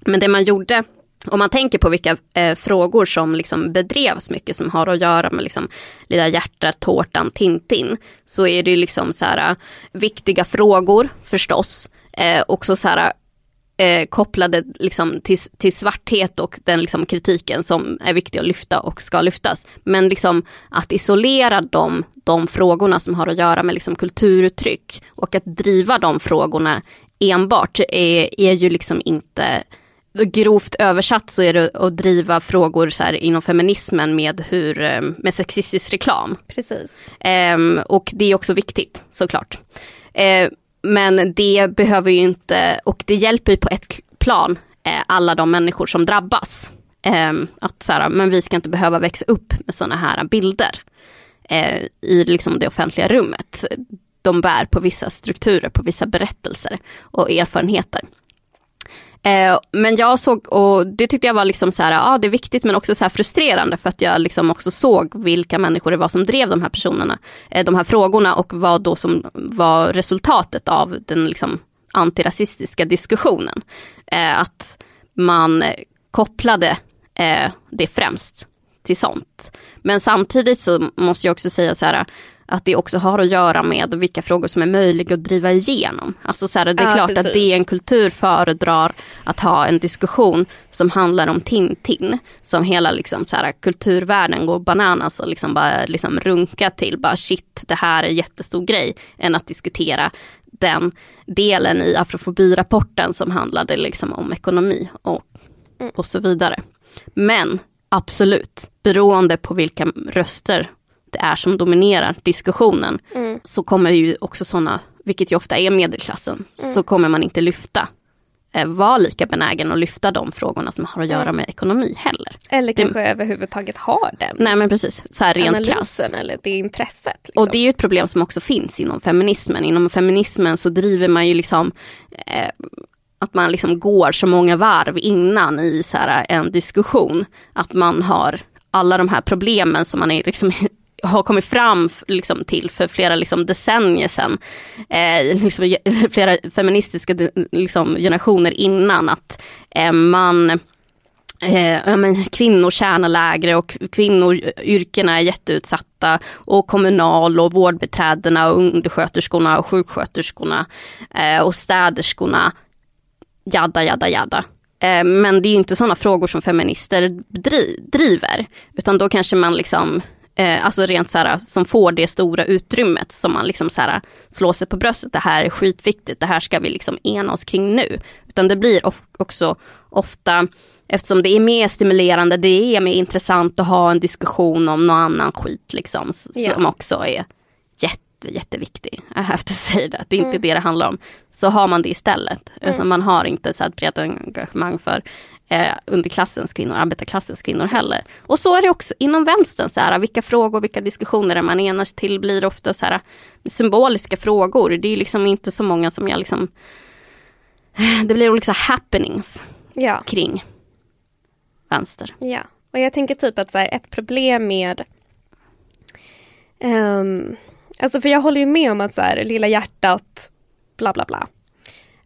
Speaker 2: men det man gjorde om man tänker på vilka eh, frågor som liksom bedrevs mycket som har att göra med liksom Lilla hjärtat, tårtan, Tintin. Så är det liksom så här, eh, viktiga frågor förstås. Eh, också så här, eh, kopplade liksom till, till svarthet och den liksom kritiken som är viktig att lyfta och ska lyftas. Men liksom att isolera de, de frågorna som har att göra med liksom kulturuttryck och att driva de frågorna enbart är, är ju liksom inte Grovt översatt så är det att driva frågor så här inom feminismen med, hur, eh, med sexistisk reklam.
Speaker 3: Precis.
Speaker 2: Ehm, och det är också viktigt såklart. Eh, men det behöver ju inte, och det hjälper ju på ett plan eh, alla de människor som drabbas. Ehm, att så här, men vi ska inte behöva växa upp med sådana här bilder eh, i liksom det offentliga rummet. De bär på vissa strukturer, på vissa berättelser och erfarenheter. Eh, men jag såg, och det tyckte jag var liksom så här, ja det är viktigt men också så här frustrerande för att jag liksom också såg vilka människor det var som drev de här personerna, eh, de här frågorna och vad då som var resultatet av den liksom antirasistiska diskussionen. Eh, att man kopplade eh, det främst till sånt. Men samtidigt så måste jag också säga så här, att det också har att göra med vilka frågor som är möjliga att driva igenom. Alltså så här, det är
Speaker 3: Ja,
Speaker 2: klart att
Speaker 3: precis.
Speaker 2: det är en kultur föredrar att ha en diskussion som handlar om Tintin. Som hela liksom så här, kulturvärlden går bananas och liksom bara liksom runka till. Bara shit, det här är en jättestor grej. Än att diskutera den delen i afrofobirapporten som handlade liksom om ekonomi och, och så vidare. Men absolut, beroende på vilka röster det är som dominerar diskussionen, så kommer ju också sådana, vilket ju ofta är medelklassen, så kommer man inte lyfta, eh, vara lika benägen att lyfta de frågorna som har att göra med ekonomi heller.
Speaker 3: Eller
Speaker 2: Det-
Speaker 3: kanske överhuvudtaget har den
Speaker 2: Nej men precis, så här rent
Speaker 3: analysen eller det intresset. Liksom.
Speaker 2: Och det är ju ett problem som också finns inom feminismen. Inom feminismen så driver man ju liksom eh, att man liksom går så många varv innan i så här en diskussion. Att man har alla de här problemen som man är liksom har kommit fram liksom till för flera liksom decennier sedan. Eh, liksom, flera feministiska liksom, generationer innan. Att eh, man Eh, men kvinnor tjänar lägre och kvinnor, yrkena är jätteutsatta och kommunal och vårdbiträdena och undersköterskorna och sjuksköterskorna eh, och städerskorna. Jadda, jadda, jadda. Eh, men det är ju inte sådana frågor som feminister dri- driver. Utan då kanske man liksom, eh, alltså rent så här, som får det stora utrymmet som man liksom så här, slår sig på bröstet. Det här är skitviktigt, det här ska vi liksom ena oss kring nu. Utan det blir of- också ofta Eftersom det är mer stimulerande, det är mer intressant att ha en diskussion om någon annan skit liksom.
Speaker 3: Ja.
Speaker 2: Som också är jätte, jätteviktig. I have to say that. Det är inte det det handlar om. Så har man det istället. Utan man har inte så här ett brett engagemang för eh, underklassens kvinnor, arbetarklassens kvinnor heller. Och så är det också inom vänstern. Så här, vilka frågor, vilka diskussioner man enas till blir ofta så här, symboliska frågor. Det är liksom inte så många som jag liksom... Det blir olika happenings
Speaker 3: Ja,
Speaker 2: kring vänster.
Speaker 3: ja. Och jag tänker typ att så här, ett problem med ehm, Alltså för jag håller ju med om att så här, lilla hjärtat, bla bla bla.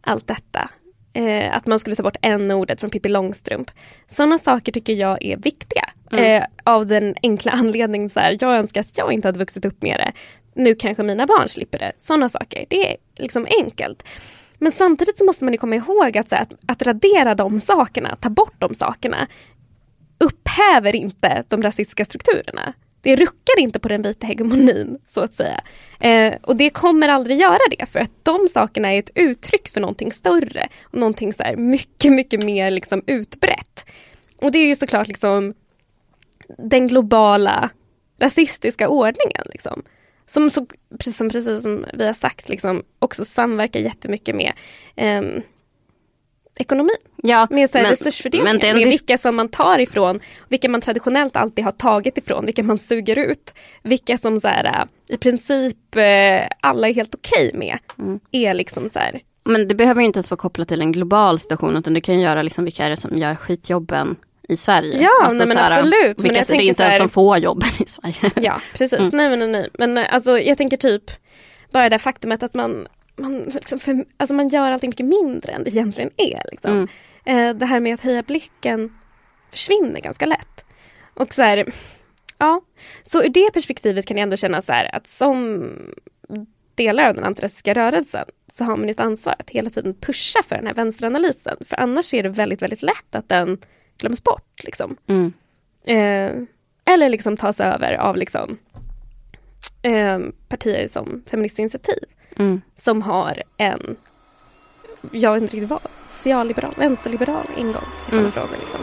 Speaker 3: Allt detta. Eh, att man skulle ta bort n-ordet från Pippi Långstrump. Sådana saker tycker jag är viktiga. Eh, av den enkla anledningen så här, jag önskar att jag inte hade vuxit upp med det. Nu kanske mina barn slipper det. Sådana saker. Det är liksom enkelt. Men samtidigt så måste man ju komma ihåg att, så här, att, att radera de sakerna, ta bort de sakerna, upphäver inte de rasistiska strukturerna. Det ruckar inte på den vita hegemonin, så att säga. Eh, och det kommer aldrig göra det, för att de sakerna är ett uttryck för någonting större. Och någonting så här mycket, mycket mer liksom utbrett. Och det är ju såklart liksom den globala rasistiska ordningen. Liksom. Som, så, precis, som, precis som vi har sagt, liksom, också samverkar jättemycket med eh, ekonomi.
Speaker 2: Ja,
Speaker 3: Med så här
Speaker 2: men-
Speaker 3: resursfördelning.
Speaker 2: men
Speaker 3: med vilka som man tar ifrån, vilka man traditionellt alltid har tagit ifrån, vilka man suger ut. Vilka som så här, äh, i princip eh, alla är helt okej med.
Speaker 2: Mm.
Speaker 3: Är liksom så här,
Speaker 2: Men det behöver inte ens vara kopplat till en global situation utan det kan göra liksom vilka är det som gör skitjobben i Sverige.
Speaker 3: Ja,
Speaker 2: Alltså
Speaker 3: nej, men
Speaker 2: så här,
Speaker 3: absolut. Men
Speaker 2: Vilka,
Speaker 3: jag
Speaker 2: så det är inte ens som får jobben i Sverige.
Speaker 3: Ja, precis.
Speaker 2: Mm.
Speaker 3: Nej, men nej, nej. Men eh, alltså, jag tänker typ bara det faktumet att man, man, liksom för, alltså, man gör allting mycket mindre än det egentligen är. Liksom.
Speaker 2: Mm.
Speaker 3: Eh, det här med att höja blicken försvinner ganska lätt. Och så här, ja. Så ur det perspektivet kan jag ändå känna så här att som delar av den antirasistiska rörelsen så har man ett ansvar att hela tiden pusha för den här vänsteranalysen. För annars är det väldigt, väldigt lätt att den glöms bort. Liksom.
Speaker 2: Mm.
Speaker 3: Eh, eller liksom tas över av liksom, eh, partier som Feministinitiativ
Speaker 2: Mm.
Speaker 3: som har en, jag vet inte riktigt vad, socialliberal, vänsterliberal ingång i sådana
Speaker 2: Mm.
Speaker 3: frågor. Liksom.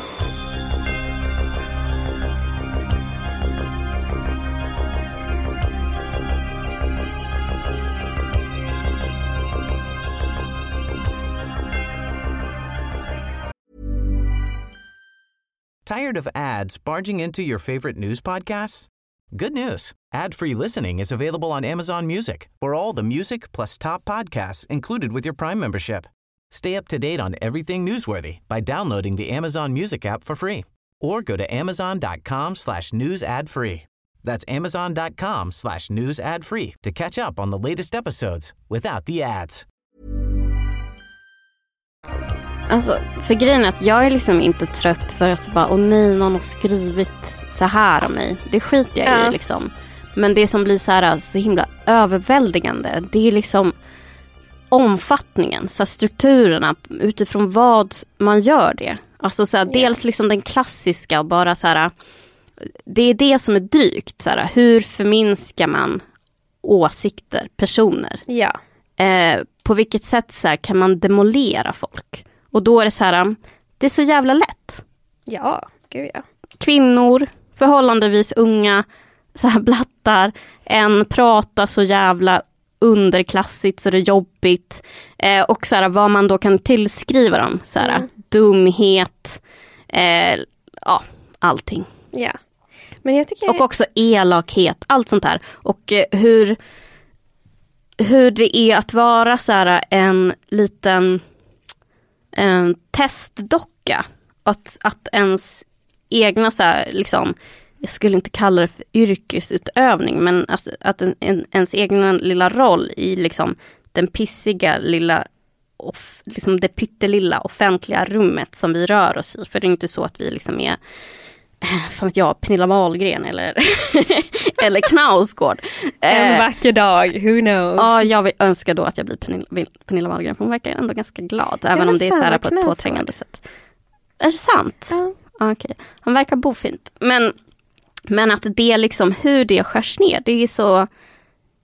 Speaker 4: Tired of ads barging into your favorite news podcasts? Good news. Ad-free listening is available on Amazon Music for all the music plus top podcasts included with your Prime membership. Stay up to date on everything newsworthy by downloading the Amazon Music app for free or go to amazon.com slash news ad free. That's amazon.com slash news ad free to catch up on the latest episodes without the ads.
Speaker 2: Alltså, för grejen är att jag är liksom inte trött för att bara, åh nej, någon har skrivit så här om mig. Det skiter jag
Speaker 3: Ja.
Speaker 2: i liksom. Men det som blir så här så himla överväldigande, det är liksom omfattningen, så strukturerna, utifrån vad man gör det. Alltså så här,
Speaker 3: Ja.
Speaker 2: dels liksom den klassiska och bara så här, det är det som är drygt. Så här, hur förminskar man åsikter, personer?
Speaker 3: Ja,
Speaker 2: eh, på vilket sätt så här, kan man demolera folk? Och då är det så här, det är så jävla lätt.
Speaker 3: ja, gud ja.
Speaker 2: Kvinnor, förhållandevis unga, så här blattar, en pratar så jävla underklassigt så det är jobbigt. Eh, och så här, vad man då kan tillskriva dem, så här,
Speaker 3: Mm.
Speaker 2: dumhet, eh, ja, allting.
Speaker 3: ja. Men jag tycker...
Speaker 2: Och också elakhet, allt sånt där. Och eh, hur, hur det är att vara så här en liten en testdocka. Att, att ens egna så här, liksom, jag skulle inte kalla det för yrkesutövning, men att, att en, en, ens egen lilla roll i liksom den pissiga lilla off, liksom det pyttelilla offentliga rummet som vi rör oss i. För det är inte så att vi liksom är fan vet jag, Pernilla Wahlgren eller, eller Knausgård.
Speaker 3: En
Speaker 2: Eh,
Speaker 3: vacker dag, who knows?
Speaker 2: Ja, jag vill önska då att jag blir Pernilla, Pernilla Wahlgren, för hon verkar ändå ganska glad, även om det är så här på ett påträngande sätt. Är det sant?
Speaker 3: Ja.
Speaker 2: Okej, han verkar bofint. Men, men att det liksom, hur det skärs ner, det är så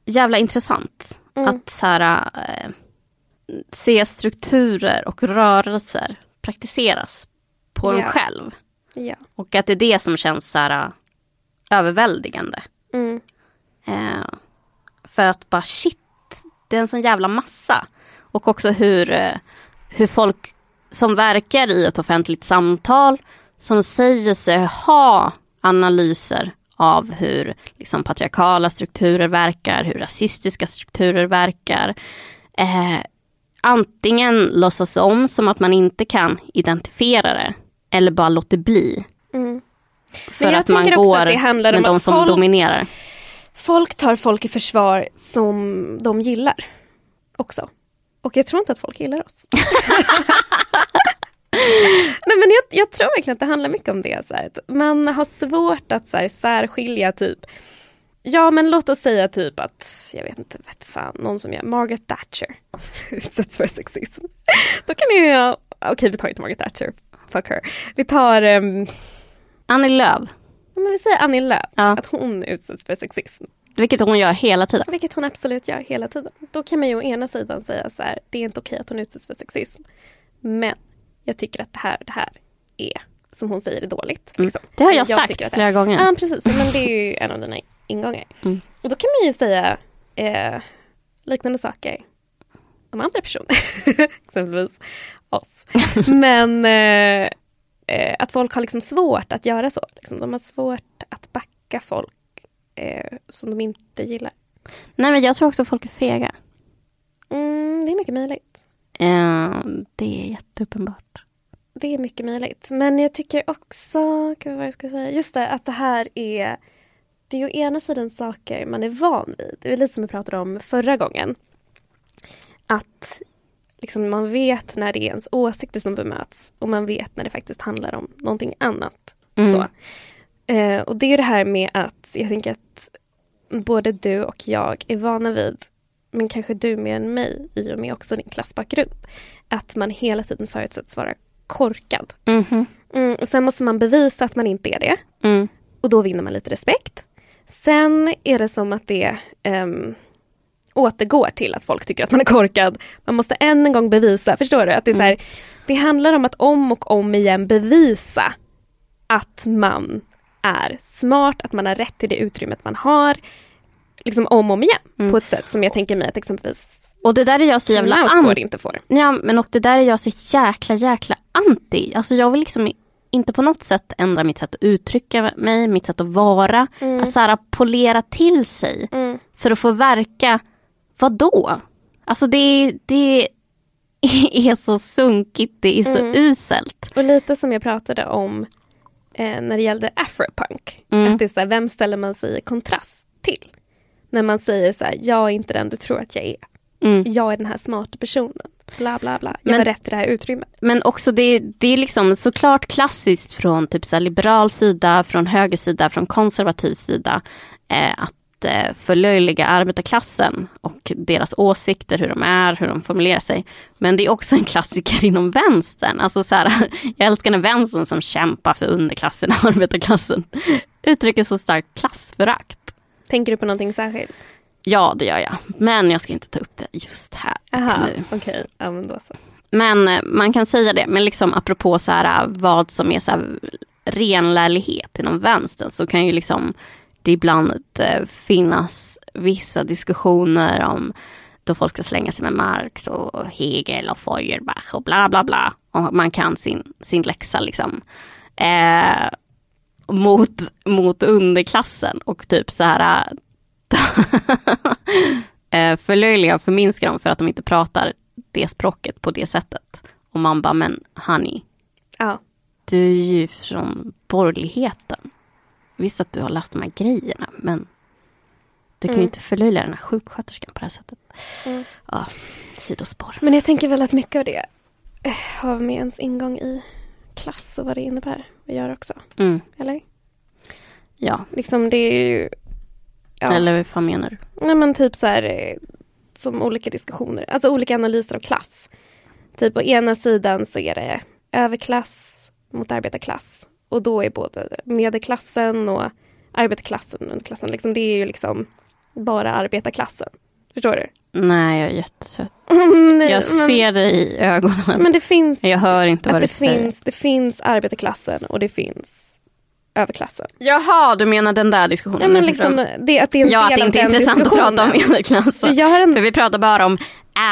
Speaker 2: jävla intressant.
Speaker 3: Mm.
Speaker 2: Att så här, eh, se strukturer och rörelser praktiseras på en
Speaker 3: Ja.
Speaker 2: själv.
Speaker 3: Ja.
Speaker 2: Och att det är det som känns så här, äh, överväldigande.
Speaker 3: Mm.
Speaker 2: Eh, för att bara shit, det är en sån jävla massa. Och också hur, eh, hur folk som verkar i ett offentligt samtal, som säger sig ha analyser av hur liksom, patriarkala strukturer verkar, hur rasistiska strukturer verkar. Eh, antingen låtsas om som att man inte kan identifiera det, eller bara låter bli.
Speaker 3: Mm.
Speaker 2: För att man går
Speaker 3: att det handlar
Speaker 2: med
Speaker 3: om
Speaker 2: de som
Speaker 3: folk-
Speaker 2: dominerar.
Speaker 3: Folk tar folk i försvar som de gillar också. Och jag tror inte att folk gillar oss. Nej men jag, jag tror verkligen att det handlar mycket om det. Så här. Man har svårt att så här, särskilja typ Ja men låt oss säga typ att, jag vet inte, vet fan, någon som gör Margaret Thatcher utsätts för sexism. Då kan ju, okej vi tar inte Margaret Thatcher, fuck her. Vi tar, um,
Speaker 2: Annie Lööf,
Speaker 3: men vi säger Annie Lööf,
Speaker 2: Ja.
Speaker 3: att hon utsätts för sexism.
Speaker 2: vilket hon gör hela tiden.
Speaker 3: Vilket hon absolut gör hela tiden. Då kan man ju å ena sidan säga så här, det är inte okej att hon utsätts för sexism. Men jag tycker att det här, det här är, som hon säger, är dåligt.
Speaker 2: Mm.
Speaker 3: Liksom.
Speaker 2: Det har jag,
Speaker 3: tycker
Speaker 2: sagt flera gånger.
Speaker 3: Ja, precis. Men det är ju en av dina ingångar.
Speaker 2: Mm.
Speaker 3: Och då kan man ju säga eh, liknande saker om andra personer. Exempelvis oss. Men eh, eh, att folk har liksom svårt att göra så. Liksom. De har svårt att backa folk eh, som de inte gillar.
Speaker 2: Nej men jag tror också folk är fega.
Speaker 3: Mm, det är mycket möjligt.
Speaker 2: Eh, det är jätteuppenbart.
Speaker 3: Det är mycket möjligt. Men jag tycker också, gud vad jag ska säga, just det att det här är det är å ena sidan saker man är van vid. Det är lite som vi pratade om förra gången. Att liksom man vet när det är ens åsikter som bemöts och man vet när det faktiskt handlar om någonting annat.
Speaker 2: Mm.
Speaker 3: Så. Eh, och det är det här med att jag tänker att både du och jag är vana vid, men kanske du mer än mig i och med också din klassbakgrund, att man hela tiden förutsätts vara korkad.
Speaker 2: Mhm.
Speaker 3: Mm, och sen måste man bevisa att man inte är det.
Speaker 2: Mm.
Speaker 3: Och då vinner man lite respekt. Sen är det som att det um, återgår till att folk tycker att man är korkad. Man måste än en gång bevisa, förstår du? Att det, är här, det handlar om att om och om igen bevisa att man är smart, att man har rätt till det utrymmet man har. Liksom om och om igen.
Speaker 2: Mm.
Speaker 3: På ett sätt som jag tänker mig att exempelvis
Speaker 2: Och det där är jag så jävla anti.
Speaker 3: inte får.
Speaker 2: Ja men och det där är jag så jäkla jäkla anti. Alltså jag vill liksom inte på något sätt ändra mitt sätt att uttrycka mig, mitt sätt att vara.
Speaker 3: Mm.
Speaker 2: Att så här, polera till sig
Speaker 3: Mm.
Speaker 2: för att få verka. Vadå? Alltså det, det är så sunkigt, det är så
Speaker 3: Mm.
Speaker 2: uselt.
Speaker 3: Och lite som jag pratade om eh, när det gällde afropunk.
Speaker 2: Mm.
Speaker 3: Att det är så här, vem ställer man sig i kontrast till? När man säger så här, jag är inte den du tror att jag är.
Speaker 2: Mm.
Speaker 3: Jag är den här smarta personen. Bla bla bla. Jag
Speaker 2: Men-
Speaker 3: har rätt till det här utrymmet.
Speaker 2: Men också det, det är liksom såklart klassiskt från typ så liberal sida, från höger sida, från konservativ sida. Eh, att eh, förlöjliga arbetarklassen och deras åsikter, hur de är, hur de formulerar sig. Men det är också en klassiker inom vänstern. Alltså så här, jag älskar när vänstern som kämpar för underklassen och arbetarklassen uttrycker så starkt klassförakt.
Speaker 3: Tänker du på någonting särskilt?
Speaker 2: Ja, det gör jag. Men jag ska inte ta upp det just här
Speaker 3: Aha,
Speaker 2: nu.
Speaker 3: okej. Ja, men då så.
Speaker 2: Men eh, man kan säga det, men liksom apropå så här, eh, vad som är så här, renlärlighet inom vänstern så kan ju liksom det ibland eh, finnas vissa diskussioner om då folk ska slänga sig med Marx och Hegel och Feuerbach och bla bla bla. Och man kan sin, sin läxa liksom. Eh, mot, mot underklassen och typ så här eh, förlöjliga och förminska dem för att de inte pratar det språket på det sättet. Och man bara, men honey,
Speaker 3: Ja.
Speaker 2: du är ju från borgerligheten. Visst att du har läst de här grejerna, men du kan ju
Speaker 3: Mm.
Speaker 2: inte förlöjliga den här sjuksköterskan på det här sättet.
Speaker 3: Mm.
Speaker 2: Ja, sidospår.
Speaker 3: Men jag tänker väl att mycket av det har med ens ingång i klass och vad det innebär att göra också.
Speaker 2: Mm,
Speaker 3: Eller?
Speaker 2: ja,
Speaker 3: Liksom det är ju... Ja.
Speaker 2: eller vad fan menar du?
Speaker 3: Nej men typ så här eh, som olika diskussioner, alltså olika analyser av klass. Typ på ena sidan så är det överklass mot arbetarklass. Och då är både medelklassen och arbetarklassen och underklassen, liksom, det är ju liksom bara arbetarklassen. Förstår du?
Speaker 2: Nej, jag är jättetrött.
Speaker 3: Nej,
Speaker 2: Jag
Speaker 3: men,
Speaker 2: ser dig i ögonen.
Speaker 3: men det finns,
Speaker 2: jag hör inte vad du
Speaker 3: det
Speaker 2: säger.
Speaker 3: finns, det finns arbetarklassen och det finns överklassen.
Speaker 2: Jaha, du menar den där diskussionen?
Speaker 3: Ja, men liksom, det, att det är en
Speaker 2: ja, att det inte är intressant att prata om medelklassen.
Speaker 3: För en
Speaker 2: För vi pratar bara om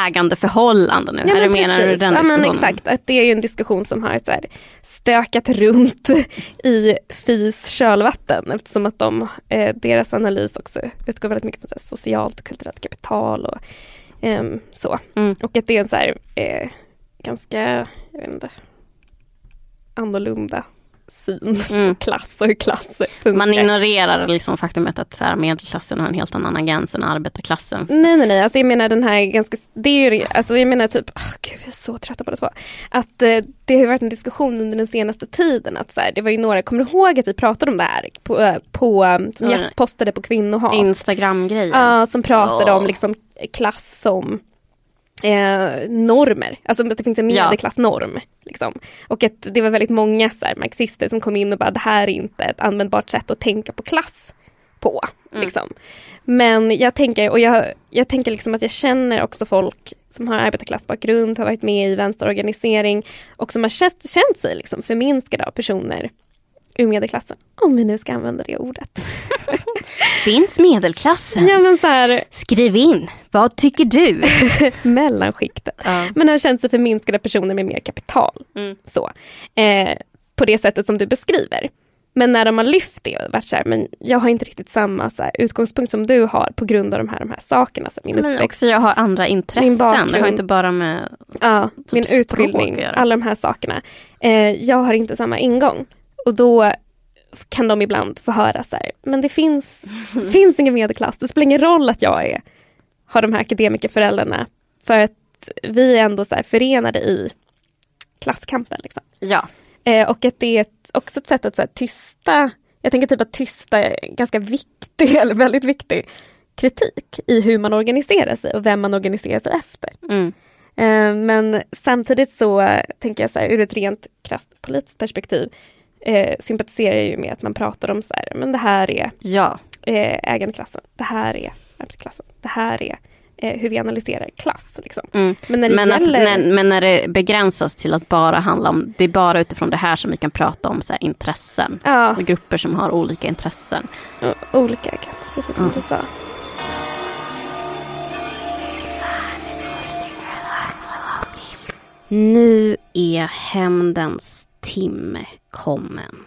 Speaker 2: ägandeförhållanden nu.
Speaker 3: Ja, men
Speaker 2: menar du den
Speaker 3: ja, men exakt, att det är ju en diskussion som har så här, stökat runt i FIs kölvatten eftersom att de, eh, deras analys också utgår väldigt mycket från så här, socialt kulturellt kapital och ehm, så.
Speaker 2: Mm.
Speaker 3: Och att det är en så här, eh, ganska, jag vet inte, annorlunda syn
Speaker 2: Mm.
Speaker 3: klass och hur klass funkar.
Speaker 2: Man ignorerar liksom faktumet att så här, medelklassen har en helt annan agens än arbetarklassen.
Speaker 3: Nej nej nej, alltså jag menar den här ganska, det är ju, alltså jag menar typ, oh, gud vi är så trötta på det två. Att eh, det har ju varit en diskussion under den senaste tiden att så här, det var ju några, kommer du ihåg att vi pratade om det här på, eh, på eh, som
Speaker 2: Ja.
Speaker 3: gästpostade på kvinnohat?
Speaker 2: Instagram-grejen.
Speaker 3: Ja, som pratade
Speaker 2: Ja.
Speaker 3: om liksom klass som eh, normer, alltså att det finns en medelklassnorm. Liksom. Och att det var väldigt många så här, marxister som kom in och bara det här är inte ett användbart sätt att tänka på klass på.
Speaker 2: Mm.
Speaker 3: Liksom. Men jag tänker, och jag, jag tänker liksom att jag känner också folk som har arbetarklassbakgrund, har varit med i vänsterorganisering och som har känt, känt sig liksom förminskade av personer ur medelklassen. Om vi nu ska använda det ordet.
Speaker 2: finns medelklassen?
Speaker 3: Ja men så här,
Speaker 2: Skriv in, vad tycker du?
Speaker 3: mellanskiktet.
Speaker 2: Ja.
Speaker 3: Men har känt sig förminskade personer med mer kapital.
Speaker 2: Mm.
Speaker 3: Så. Eh, på det sättet som du beskriver. Men när de har lyft det och varit så här, men jag har inte riktigt samma här, utgångspunkt som du har på grund av de här, de här sakerna. Så min
Speaker 2: Men
Speaker 3: uppväxt,
Speaker 2: också jag har andra intressen, det har
Speaker 3: bakgrund.
Speaker 2: inte bara med...
Speaker 3: ja, min
Speaker 2: språk
Speaker 3: utbildning, alla de här sakerna. Eh, jag har inte samma ingång. Och då kan de ibland få höra så här, men det finns, det finns ingen medelklass, det spelar ingen roll att jag är, har de här akademikerföräldrarna. För att vi är ändå så här förenade i klasskampen. Liksom.
Speaker 2: Ja.
Speaker 3: Eh, och att det är ett, också ett sätt att så här, tysta, jag tänker typ att tysta är ganska viktig, eller väldigt viktig kritik i hur man organiserar sig och vem man organiserar sig efter.
Speaker 2: Mm.
Speaker 3: Eh, men samtidigt så tänker jag så här, ur ett rent krasst politiskt perspektiv eh, sympatiserar ju med att man pratar om så här, men det här är
Speaker 2: Ja.
Speaker 3: eh, ägandeklassen, det här är arbetarklassen, det här är eh, hur vi analyserar klass. Liksom.
Speaker 2: Mm.
Speaker 3: Men när det
Speaker 2: Men,
Speaker 3: gäller...
Speaker 2: att, när, men när det begränsas till att bara handla om, det är bara utifrån det här som vi kan prata om så här, intressen.
Speaker 3: Ja,
Speaker 2: Och grupper som har olika intressen.
Speaker 3: o- olika accounts, precis som
Speaker 2: Mm.
Speaker 3: du sa.
Speaker 2: Nu är hämndens timme kommen.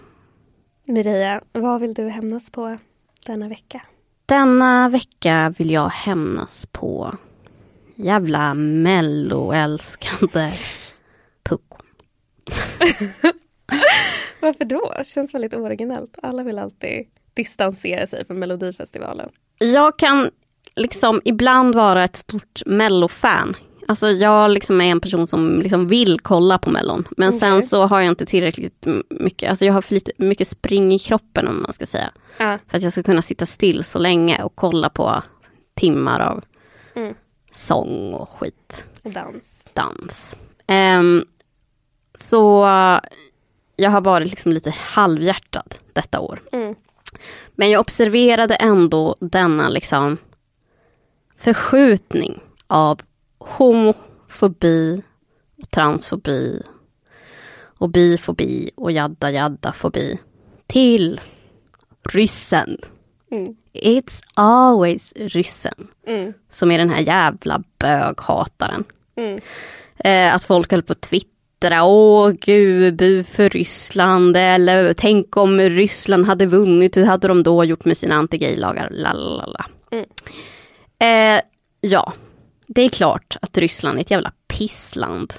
Speaker 3: Mireia, vad vill du hämnas på denna vecka?
Speaker 2: Denna vecka vill jag hämnas på jävla melloälskande Pucko.
Speaker 3: Varför då? Det känns väldigt originellt. Alla vill alltid distansera sig från Melodifestivalen.
Speaker 2: Jag kan liksom ibland vara ett stort mellofan. Alltså jag liksom är en person som liksom vill kolla på mellon. Men sen
Speaker 3: Okej.
Speaker 2: så har jag inte tillräckligt mycket, alltså jag har för lite, mycket spring i kroppen om man ska säga.
Speaker 3: Ja.
Speaker 2: För att jag ska kunna sitta still så länge och kolla på timmar av
Speaker 3: Mm.
Speaker 2: sång och skit.
Speaker 3: Och dans.
Speaker 2: dans. Ehm, så jag har varit liksom lite halvhjärtad detta år.
Speaker 3: Mm.
Speaker 2: Men jag observerade ändå denna liksom förskjutning av homofobi, och transfobi och bifobi och jadda jadda fobi till ryssen.
Speaker 3: Mm.
Speaker 2: It's always ryssen
Speaker 3: Mm.
Speaker 2: som är den här jävla böghataren.
Speaker 3: Mm.
Speaker 2: Eh, att folk höll på att twittra, åh gud, bu för Ryssland, eller tänk om Ryssland hade vunnit, hur hade de då gjort med sina anti-gay-lagar? Lalalala.
Speaker 3: Mm.
Speaker 2: Eh, ja, det är klart att Ryssland är ett jävla pissland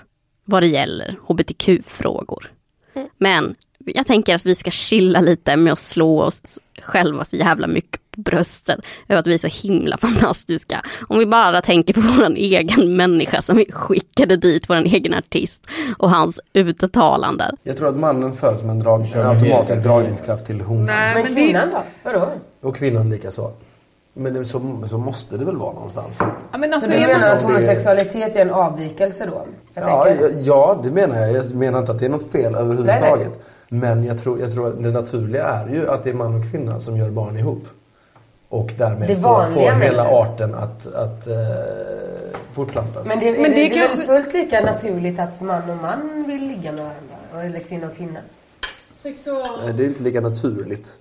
Speaker 2: vad det gäller hbtq-frågor.
Speaker 3: Mm.
Speaker 2: Men jag tänker att vi ska chilla lite med att slå oss själva så jävla mycket på bröstet över att vi är så himla fantastiska. Om vi bara tänker på våran egen människa som vi skickade dit, våran egen artist och hans uttalanden.
Speaker 5: Jag tror att mannen föds med en, drag, en automatisk dragningskraft till honan.
Speaker 6: Men kvinnan då? Vadå?
Speaker 5: Och kvinnan lika så. Men så, så måste det väl vara någonstans.
Speaker 7: Ja, men
Speaker 6: Så
Speaker 7: alltså,
Speaker 6: du
Speaker 7: är
Speaker 6: menar att homosexualitet är en avvikelse då? Jag
Speaker 5: Ja, ja, ja, det menar jag. Jag menar inte att det är något fel överhuvudtaget. Men jag tror, jag tror att det naturliga är ju att det är man och kvinna som gör barn ihop. Och därmed
Speaker 6: Det
Speaker 5: får,
Speaker 6: vanliga,
Speaker 5: får hela
Speaker 6: du?
Speaker 5: arten att, att eh, fortplantas.
Speaker 6: Men det,
Speaker 7: Men
Speaker 6: men
Speaker 7: det
Speaker 6: det,
Speaker 7: är
Speaker 6: det är väl fullt lika naturligt att man och man vill ligga med varandra? Eller kvinna och kvinna?
Speaker 7: Sexual...
Speaker 5: Det är inte lika naturligt.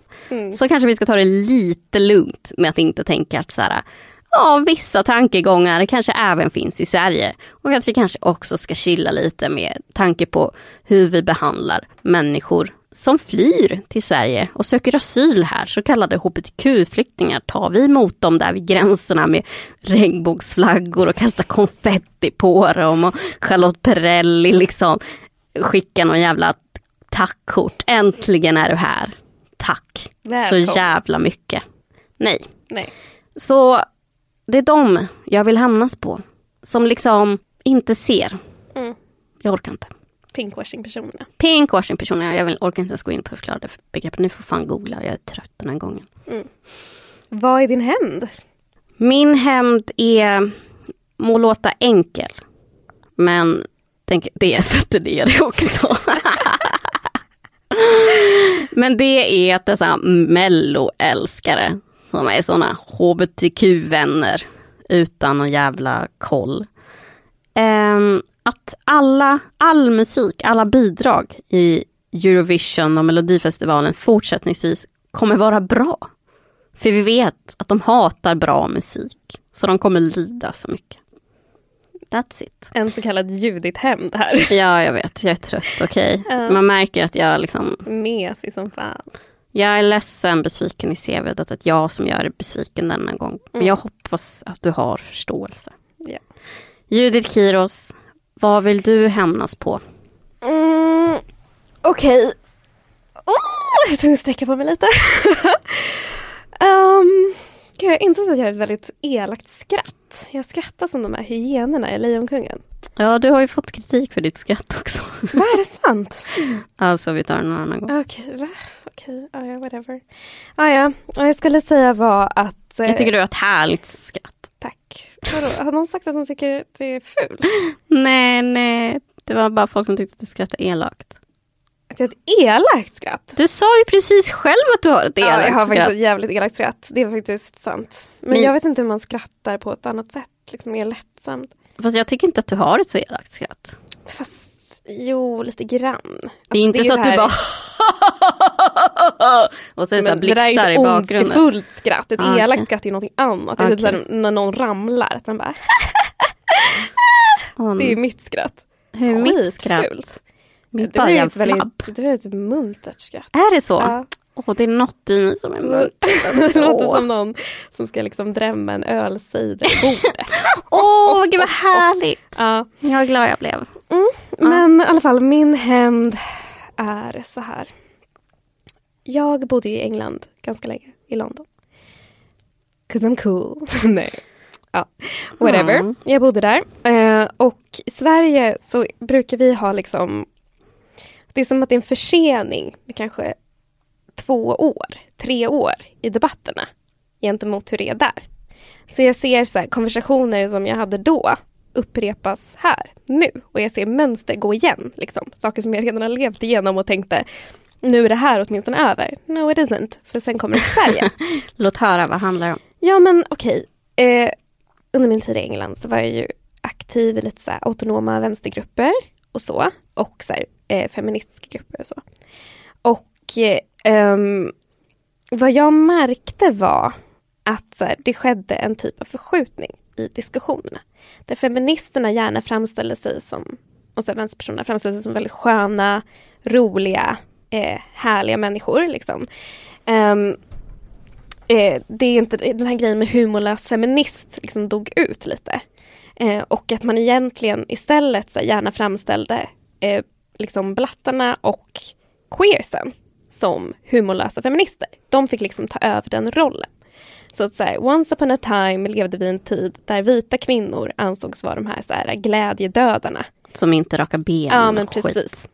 Speaker 2: Så kanske vi ska ta det lite lugnt med att inte tänka att så här, ja, vissa tankegångar kanske även finns i Sverige. Och att vi kanske också ska chilla lite med tanke på hur vi behandlar människor som flyr till Sverige och söker asyl här, så kallade hbtq-flyktingar. Tar vi emot dem där vid gränserna med regnbågsflaggor och kastar konfetti på dem och Charlotte Perrelli liksom skickar någon jävla tackkort. Äntligen är du här. Tack
Speaker 3: Välkommen.
Speaker 2: så jävla mycket. Nej,
Speaker 3: Nej.
Speaker 2: så det är de jag vill hamnas på. Som liksom inte ser.
Speaker 3: Mm.
Speaker 2: Jag orkar inte.
Speaker 3: Pinkwashing-personerna.
Speaker 2: Pinkwashing-personer, jag vill, orkar inte ens gå in på att förklara det begreppet. Nu får fan googla, jag är trött den här gången.
Speaker 3: Vad är din hämnd?
Speaker 2: Min hämnd är, må låta enkel. Men tänk, det är för att det är det också. Men det är att dessa melloälskare som är såna hbtq-vänner utan någon jävla koll. Ehm, att alla, all musik, alla bidrag i Eurovision och Melodifestivalen fortsättningsvis kommer vara bra. För vi vet att de hatar bra musik. Så de kommer lida så mycket. That's it.
Speaker 3: En så kallad Judith-hämnd här.
Speaker 2: Ja, jag vet. Jag är trött. Okej.
Speaker 3: Ja.
Speaker 2: Man märker att jag liksom...
Speaker 3: Mesig som fan.
Speaker 2: Jag är ledsen, besviken i CV. Det är jag som gör dig besviken denna gång. Men jag hoppas att du har förståelse.
Speaker 3: Ja.
Speaker 2: Judith Kiros, vad vill du hämnas på?
Speaker 3: Mm, Okej. Oh, jag tvungen att sträcka på mig lite. um, gud, jag insett att jag har ett väldigt elakt skratt. Jag skrattar som de här hyenorna i Lejonkungen.
Speaker 2: Ja, du har ju fått kritik för ditt skratt också.
Speaker 3: Vad är det sant?
Speaker 2: Alltså, vi tar den en annan gång.
Speaker 3: Okej, va? Okej, ah, ja, whatever. Ah, ja, och jag skulle säga var att... eh,
Speaker 2: Jag tycker du har ett härligt skratt.
Speaker 3: Tack. Vadå, har någon sagt att de tycker att det är fult?
Speaker 2: Nej, nej. Det var bara folk som tyckte att du skrattade elakt.
Speaker 3: Att jag har ett elakt skratt?
Speaker 2: Du sa ju precis själv att du har ett elakt
Speaker 3: Ja, jag har faktiskt
Speaker 2: skratt.
Speaker 3: ett jävligt elakt skratt. Det är faktiskt sant. Men,
Speaker 2: Men-
Speaker 3: jag vet inte hur man skrattar på ett annat sätt. Liksom mer lättsamt.
Speaker 2: Fast jag tycker inte att du har ett så elakt skratt.
Speaker 3: Fast jo, lite grann.
Speaker 2: Det är inte
Speaker 3: Alltså,
Speaker 2: så
Speaker 3: det
Speaker 2: att du
Speaker 3: här-
Speaker 2: bara... och så är det så här
Speaker 3: Men det där är
Speaker 2: blixtar i
Speaker 3: ett
Speaker 2: bakgrunden.
Speaker 3: ondskefullt skratt. Ett
Speaker 2: Ah,
Speaker 3: elakt
Speaker 2: okej.
Speaker 3: skratt är ju någonting annat. Det är typ
Speaker 2: Okej.
Speaker 3: såhär, när någon ramlar. Att man bara, det är mitt skratt.
Speaker 2: Hur mitt skratt? Mitt
Speaker 3: Du
Speaker 2: en
Speaker 3: ett väldigt, du ett muntert skratt.
Speaker 2: Är det så?
Speaker 3: Ja.
Speaker 2: Åh, det är något i mig som är mörkt.
Speaker 3: Det låter som någon som ska liksom drämma en ölcider i bordet.
Speaker 2: Åh, gud vad härligt.
Speaker 3: ja.
Speaker 2: Jag är glad jag blev.
Speaker 3: Men i alla fall, min hämnd är så här. Jag bodde ju i England ganska länge, i London. 'Cause I'm cool. Nej. Ja, whatever.
Speaker 2: Mm.
Speaker 3: Jag bodde där. Eh, och i Sverige så brukar vi ha liksom... Det är som att det är en försening med kanske två år, tre år i debatterna gentemot hur det är där. Så jag ser så här, konversationer som jag hade då upprepas här, nu. Och jag ser mönster gå igen. Liksom. Saker som jag redan har levt igenom och tänkte nu är det här åtminstone över. No it isn't, för sen kommer det till Sverige.
Speaker 2: Låt höra, vad handlar det om?
Speaker 3: Ja men okej. Eh, under min tid i England så var jag ju aktiv i lite så autonoma vänstergrupper och så. Och så här, eh, feministiska grupper och så. Och eh, ehm, vad jag märkte var att så här, det skedde en typ av förskjutning i diskussionerna. Där feministerna gärna framställde sig som, och så här, vänsterpersonerna framställde sig som väldigt sköna, roliga, eh, härliga människor. Liksom. Um, eh, det är inte den här grejen med humorlös feminist liksom dog ut lite. Eh, och att man egentligen istället så här, gärna framställde eh, liksom blattarna och queersen som humorlösa feminister. De fick liksom ta över den rollen. Så att så här, once upon a time levde vi i en tid där vita kvinnor ansågs vara de här, så här glädjedödarna.
Speaker 2: Som inte rakar ben
Speaker 3: Ja men
Speaker 2: skit.
Speaker 3: precis.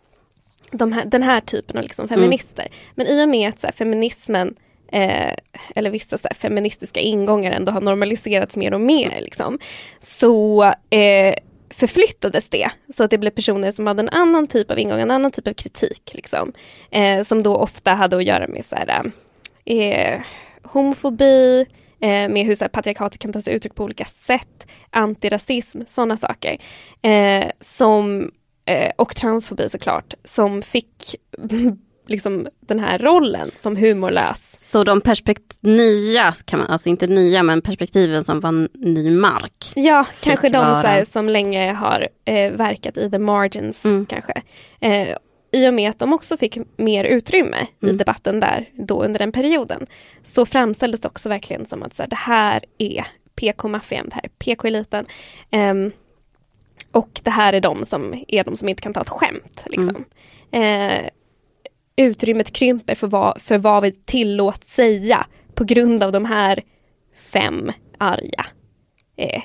Speaker 3: De här, den här typen av liksom feminister. Men i och med att så här, feminismen eh, eller vissa så här, feministiska ingångar ändå har normaliserats mer och mer liksom, så eh, förflyttades det så att det blev personer som hade en annan typ av ingång, en annan typ av kritik. Liksom, eh, som då ofta hade att göra med så här, eh, eh homofobi, eh, med hur så här, patriarkatet kan ta sig uttryck på olika sätt, antirasism, sådana saker. Eh, som, eh, och transfobi såklart, som fick liksom den här rollen som humorlös.
Speaker 2: Så de perspekt nya, kan man, alltså inte nya men perspektiven som var ny mark.
Speaker 3: Ja, kanske de här, som länge har eh, verkat i the margins
Speaker 2: Mm.
Speaker 3: kanske. Eh, I och med att de också fick mer utrymme i
Speaker 2: Mm.
Speaker 3: debatten där då under den perioden. Så framställdes det också verkligen som att så här, det här är PK-maffian, det här är PK-eliten. Ehm, och det här är de som är de som inte kan ta ett skämt. Liksom. Eh, utrymmet krymper för vad, för vad vi tillåts säga på grund av de här fem arga eh,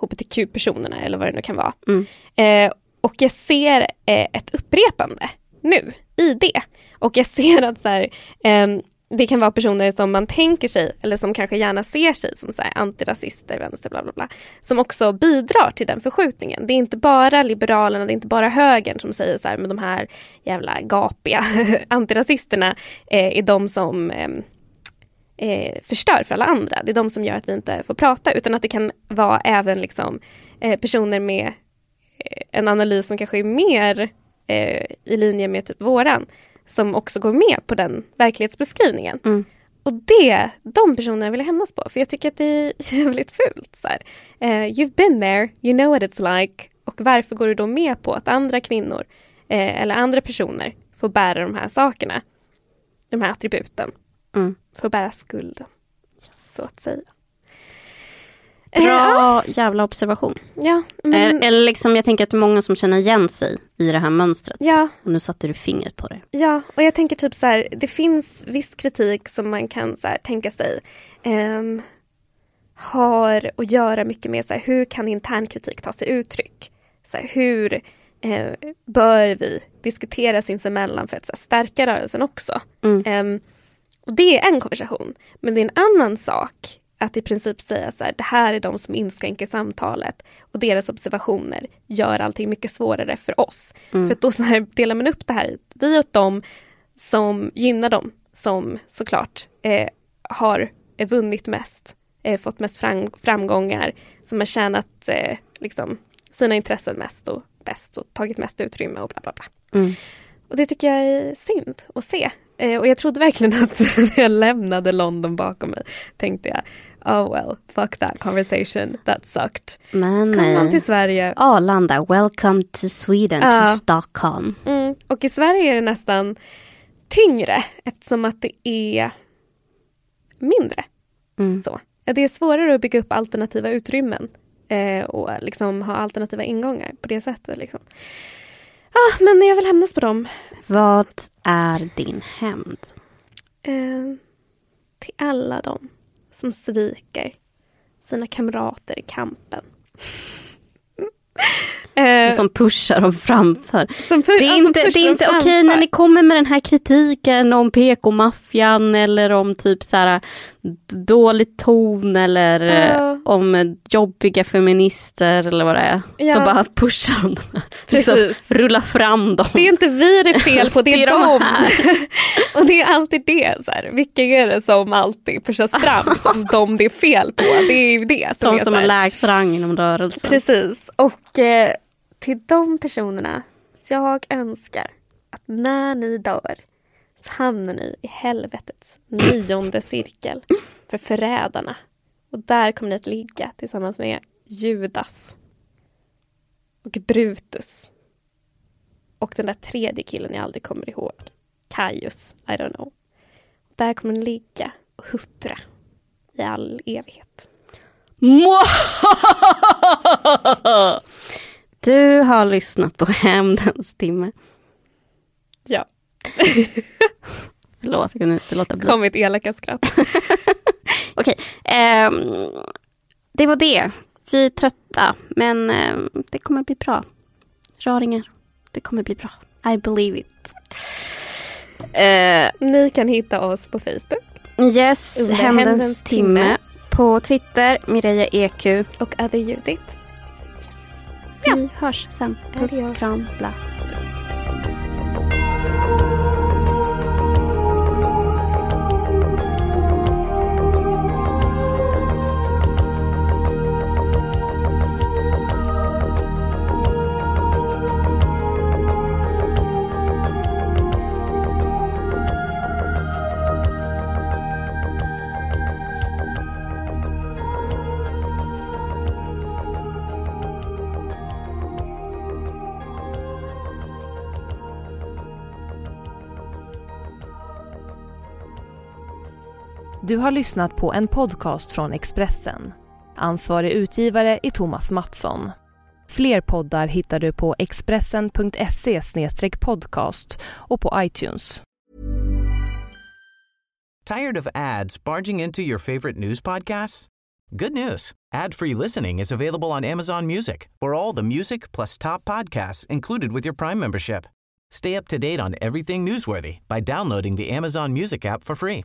Speaker 3: hbtq-personerna eller vad det nu kan vara.
Speaker 2: Mm.
Speaker 3: Eh, och jag ser eh, ett upprepande nu i det. Och jag ser att så här, ehm, det kan vara personer som man tänker sig, eller som kanske gärna ser sig som så här, antirasister, vänster, bla bla bla, som också bidrar till den förskjutningen. Det är inte bara Liberalerna, det är inte bara högern som säger så här, men de här jävla gapiga antirasisterna eh, är de som eh, eh, förstör för alla andra. Det är de som gör att vi inte får prata, utan att det kan vara även liksom, eh, personer med eh, en analys som kanske är mer eh, i linje med typ våran, som också går med på den verklighetsbeskrivningen.
Speaker 2: Mm.
Speaker 3: och det, de personerna vill jag hämnas på, för jag tycker att det är jävligt fult. Så här. Eh, you've been there, you know what it's like. Och varför går du då med på att andra kvinnor eh, eller andra personer får bära de här sakerna? De här attributen.
Speaker 2: Mm.
Speaker 3: Får bära skulden, så att säga.
Speaker 2: Bra
Speaker 3: Eh,
Speaker 2: jävla observation.
Speaker 3: ja, men,
Speaker 2: Eller, eller liksom, jag tänker att det är många som känner igen sig i det här mönstret.
Speaker 3: ja,
Speaker 2: Och nu satte du fingret på det.
Speaker 3: Ja, och jag tänker typ så här, det finns viss kritik som man kan så här, tänka sig ehm, har att göra mycket med så här, hur kan intern kritik ta sig uttryck? Så här, hur eh, bör vi diskutera sinsemellan för att så här, stärka rörelsen också?
Speaker 2: Mm.
Speaker 3: Ehm, och det är en konversation, men det är en annan sak att i princip säga så här, det här är de som inskränker samtalet och deras observationer gör allting mycket svårare för oss.
Speaker 2: Mm.
Speaker 3: För då så här delar man upp det här, vi åt dem som gynnar dem, som såklart eh, har eh, vunnit mest, eh, fått mest fram, framgångar, som har tjänat eh, liksom, sina intressen mest och bäst och tagit mest utrymme och bla bla bla.
Speaker 2: Mm.
Speaker 3: Och det tycker jag är synd att se. Eh, och jag trodde verkligen att när jag lämnade London bakom mig tänkte jag, oh well, fuck that conversation, that sucked.
Speaker 2: Men
Speaker 3: Kom man
Speaker 2: nej.
Speaker 3: till Sverige.
Speaker 2: Arlanda, welcome to Sweden,
Speaker 3: Ja.
Speaker 2: to Stockholm.
Speaker 3: Mm. Och i Sverige är det nästan tyngre eftersom att det är mindre.
Speaker 2: Mm.
Speaker 3: Så. Det är svårare att bygga upp alternativa utrymmen eh, och liksom ha alternativa ingångar på det sättet. Liksom. Ah, men jag vill hämnas på dem.
Speaker 2: Vad är din hämnd?
Speaker 3: Eh, till alla dem som sviker sina kamrater i kampen. eh,
Speaker 2: Som pushar dem framför.
Speaker 3: som pu-
Speaker 2: Det är
Speaker 3: som
Speaker 2: inte, det är inte okej
Speaker 3: framför.
Speaker 2: när ni kommer med den här kritiken om PK-maffian eller om typ så här dålig ton eller
Speaker 3: Ja.
Speaker 2: eh, om jobbiga feminister eller vad det är.
Speaker 3: Ja.
Speaker 2: Så bara pushar de dem. Liksom, rulla fram dem.
Speaker 3: Det är inte vi det är fel på, det är,
Speaker 2: Det är de
Speaker 3: dem. och det är alltid det. Så här. Vilka är det som alltid pushas fram som de det är fel på? Det är ju det som
Speaker 2: de
Speaker 3: är
Speaker 2: som har lägst rang inom rörelsen.
Speaker 3: Precis. Och eh, till de personerna, jag önskar att när ni dör så hamnar ni i helvetets nionde cirkel för förrädarna. Och där kommer ni att ligga tillsammans med Judas och Brutus. Och den där tredje killen jag aldrig kommer ihåg. Caius, I don't know. Där kommer ni ligga och huttra i all evighet.
Speaker 2: Du har lyssnat på Hämndens timme.
Speaker 3: Ja,
Speaker 2: Förlåt, jag kunde inte låta bli.
Speaker 3: kom mitt elaka skratt.
Speaker 2: Okej, ehm, det var det. Vi är trötta, men ehm, det kommer bli bra. Raringar, det kommer bli bra. I believe it. Eh,
Speaker 3: Ni kan hitta oss på Facebook
Speaker 2: yes,
Speaker 3: Under
Speaker 2: Hämndens
Speaker 3: Hämndens
Speaker 2: timme.
Speaker 3: timme.
Speaker 2: På Twitter, Mireia EQ.
Speaker 3: och Other Judith.
Speaker 2: Vi hörs sen. Puss, kram, bla.
Speaker 1: Du har lyssnat på en podcast från Expressen. Ansvarig utgivare är Thomas Mattsson. Fler poddar hittar du på expressen.se podcast och på iTunes.
Speaker 4: Tired of ads barging into your favorite news podcasts? Good news. Ad-free listening is available on Amazon Music for all the music plus top podcasts included with your Prime membership. Stay up to date on everything newsworthy by downloading the Amazon Music app for free